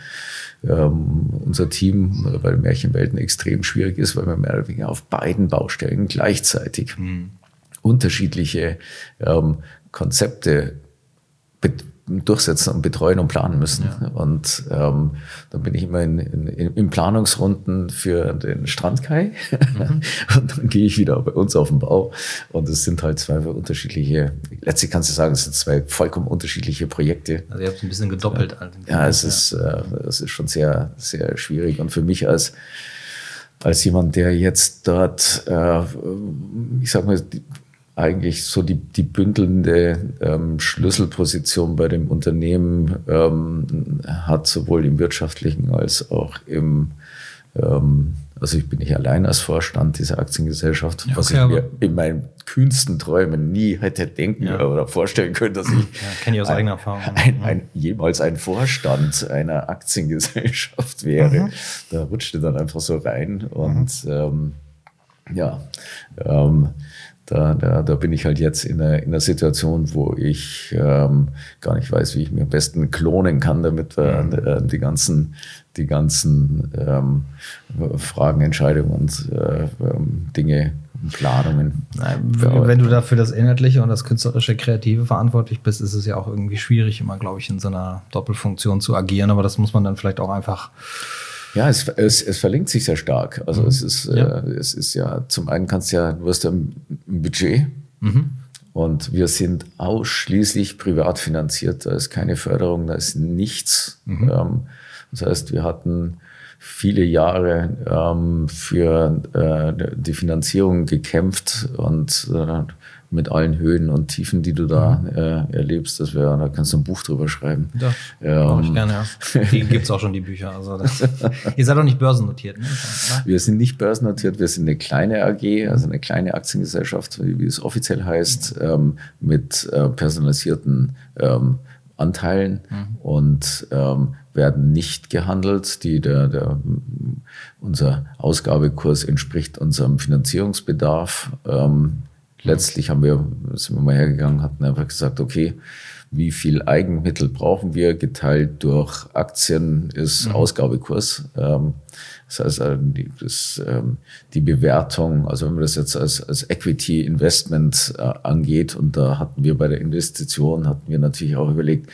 ähm, unser Team, weil Märchenwelten extrem schwierig ist, weil wir mehr oder weniger auf beiden Baustellen gleichzeitig mhm. unterschiedliche ähm, Konzepte durchsetzen und betreuen und planen müssen. Ja. Und ähm, dann bin ich immer in, in, in Planungsrunden für den Strandkai mhm. und dann gehe ich wieder bei uns auf den Bau. Und es sind halt zwei unterschiedliche, letztlich kannst du sagen, es sind zwei vollkommen unterschiedliche Projekte. Also ihr habt ein bisschen gedoppelt. Ja, es ja. ist, äh, es ist schon sehr, sehr schwierig. Und für mich als als jemand, der jetzt dort, äh, ich sag mal, eigentlich so die, die bündelnde ähm, Schlüsselposition bei dem Unternehmen ähm, hat, sowohl im wirtschaftlichen als auch im, ähm, also ich bin nicht allein als Vorstand dieser Aktiengesellschaft, okay, was ich mir in meinen kühnsten Träumen nie hätte denken ja. oder vorstellen können, dass ich, ja, kenne ich aus ein, eigener Erfahrung. Ein, ein, jemals ein Vorstand einer Aktiengesellschaft wäre. Mhm. Da rutschte dann einfach so rein und mhm. ähm, ja, ähm, da, da, da bin ich halt jetzt in einer, in einer Situation, wo ich ähm, gar nicht weiß, wie ich mir am besten klonen kann, damit wir mhm. äh, die ganzen, die ganzen ähm, Fragen, Entscheidungen und äh, ähm, Dinge, Planungen. Nein, wenn du dafür das Inhaltliche und das künstlerische Kreative verantwortlich bist, ist es ja auch irgendwie schwierig, immer, glaube ich, in so einer Doppelfunktion zu agieren. Aber das muss man dann vielleicht auch einfach Ja, es, es, es verlinkt sich sehr stark. Also mhm. es ist ja. Äh, es ist ja zum einen kannst du ja du hast ja ein Budget mhm. und wir sind ausschließlich privat finanziert. Da ist keine Förderung, da ist nichts. Mhm. Ähm, das heißt, wir hatten viele Jahre ähm, für äh, die Finanzierung gekämpft und äh, mit allen Höhen und Tiefen, die du da mhm. äh, erlebst. Das wäre, da kannst du ein Buch drüber schreiben. Ja, ähm, ich gerne, ja. Die gibt es auch schon, die Bücher. Also das, ihr seid doch nicht börsennotiert, ne? Wir sind nicht börsennotiert, wir sind eine kleine AG, also eine kleine Aktiengesellschaft, wie, wie es offiziell heißt, ähm, mit äh, personalisierten ähm, Anteilen mhm. und ähm, werden nicht gehandelt. Die, der, der, unser Ausgabekurs entspricht unserem Finanzierungsbedarf. Ähm, letztlich haben wir, sind wir mal hergegangen, hatten einfach gesagt, okay, wie viel Eigenmittel brauchen wir, geteilt durch Aktien ist mhm. Ausgabekurs. Ähm, das heißt, äh, die, das, ähm, die Bewertung, also wenn man das jetzt als, als Equity Investment äh, angeht, und da hatten wir bei der Investition, hatten wir natürlich auch überlegt,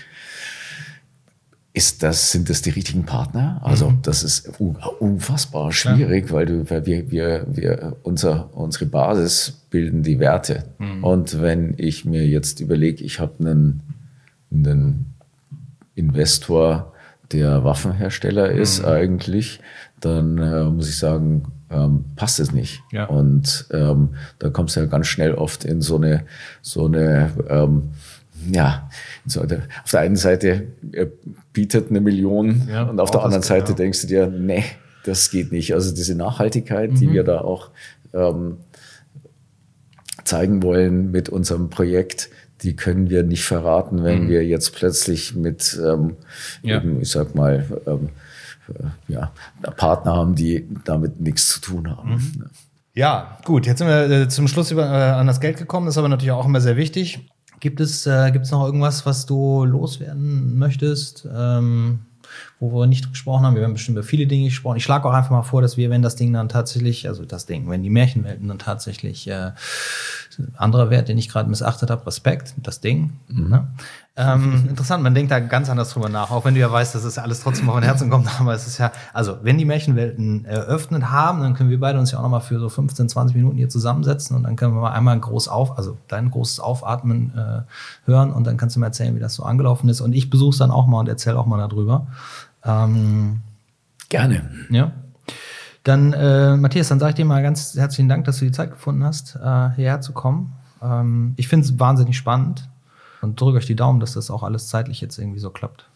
ist das, sind das die richtigen Partner? Also mhm. das ist unfassbar schwierig, weil, du, weil wir, wir, wir unser, unsere Basis bilden die Werte. Mhm. Und wenn ich mir jetzt überlege, ich habe einen, einen Investor, der Waffenhersteller ist mhm. eigentlich, dann äh, muss ich sagen, ähm, passt es nicht. Ja. Und ähm, da kommst du ja ganz schnell oft in so eine, so eine ähm, ja, so, auf der einen Seite er bietet eine Million ja, und auf der anderen Seite genau. denkst du dir, nee, das geht nicht. Also diese Nachhaltigkeit, mhm. die wir da auch ähm, zeigen wollen mit unserem Projekt, die können wir nicht verraten, wenn mhm. wir jetzt plötzlich mit, ähm, ja. eben, ich sag mal, ähm, äh, ja, Partner haben, die damit nichts zu tun haben. Mhm. Ja, gut, jetzt sind wir äh, zum Schluss über, äh, an das Geld gekommen, das ist aber natürlich auch immer sehr wichtig. Gibt es, äh, gibt es noch irgendwas, was du loswerden möchtest, ähm, wo wir nicht gesprochen haben? Wir haben bestimmt über viele Dinge gesprochen. Ich schlage auch einfach mal vor, dass wir, wenn das Ding dann tatsächlich, also das Ding, wenn die Märchenwelten dann tatsächlich äh, anderer Wert, den ich gerade missachtet habe, Respekt, das Ding. Mhm. Ne? Ähm, interessant, man denkt da ganz anders drüber nach, auch wenn du ja weißt, dass es alles trotzdem auf den Herzen kommt, aber es ist ja, also wenn die Märchenwelten eröffnet haben, dann können wir beide uns ja auch nochmal für so 15, 20 Minuten hier zusammensetzen und dann können wir mal einmal groß auf, also dein großes Aufatmen äh, hören und dann kannst du mir erzählen, wie das so angelaufen ist und ich besuche es dann auch mal und erzähle auch mal darüber. Ähm, Gerne. Ja. Dann, äh, Matthias, dann sage ich dir mal ganz herzlichen Dank, dass du die Zeit gefunden hast, äh, hierher zu kommen. Ähm, ich finde es wahnsinnig spannend und drücke euch die Daumen, dass das auch alles zeitlich jetzt irgendwie so klappt.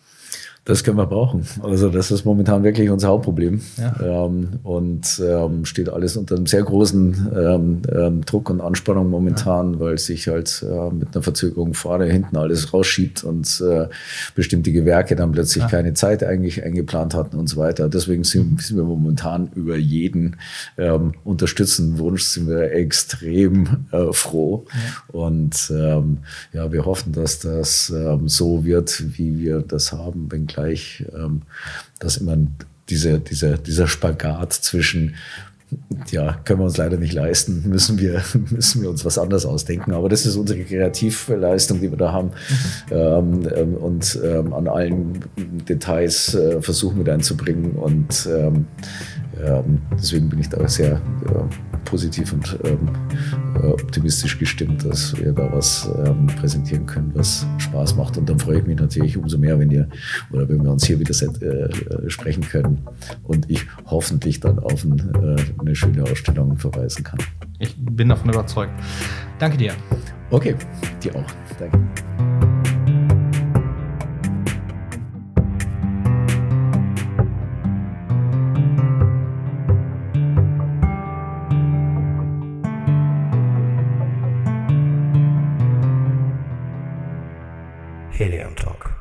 Das können wir brauchen. Also das ist momentan wirklich unser Hauptproblem ja. ähm, und ähm, steht alles unter einem sehr großen ähm, ähm Druck und Anspannung momentan, ja. weil sich halt äh, mit einer Verzögerung vorne hinten alles rausschiebt und äh, bestimmte Gewerke dann plötzlich ja. keine Zeit eigentlich eingeplant hatten und so weiter. Deswegen sind, mhm. sind wir momentan über jeden ähm, unterstützenden Wunsch sind wir extrem äh, froh und ähm, ja, wir hoffen, dass das so wird, wie wir das haben, wenn gleich, ähm, dass immer diese, diese, dieser Spagat zwischen ja, können wir uns leider nicht leisten, müssen wir, müssen wir uns was anderes ausdenken. Aber das ist unsere Kreativleistung, die wir da haben. Mhm. Ähm, und ähm, an allen Details äh, versuchen mit einzubringen. Und ähm, deswegen bin ich da sehr äh, positiv und ähm, äh, optimistisch gestimmt, dass wir da was ähm, präsentieren können, was Spaß macht. Und dann freue ich mich natürlich umso mehr, wenn ihr oder wenn wir uns hier wieder set, äh, sprechen können und ich hoffentlich dann auf ein, äh, eine schöne Ausstellung verweisen kann. Ich bin davon überzeugt. Danke dir. Okay, dir auch. Danke. Talk.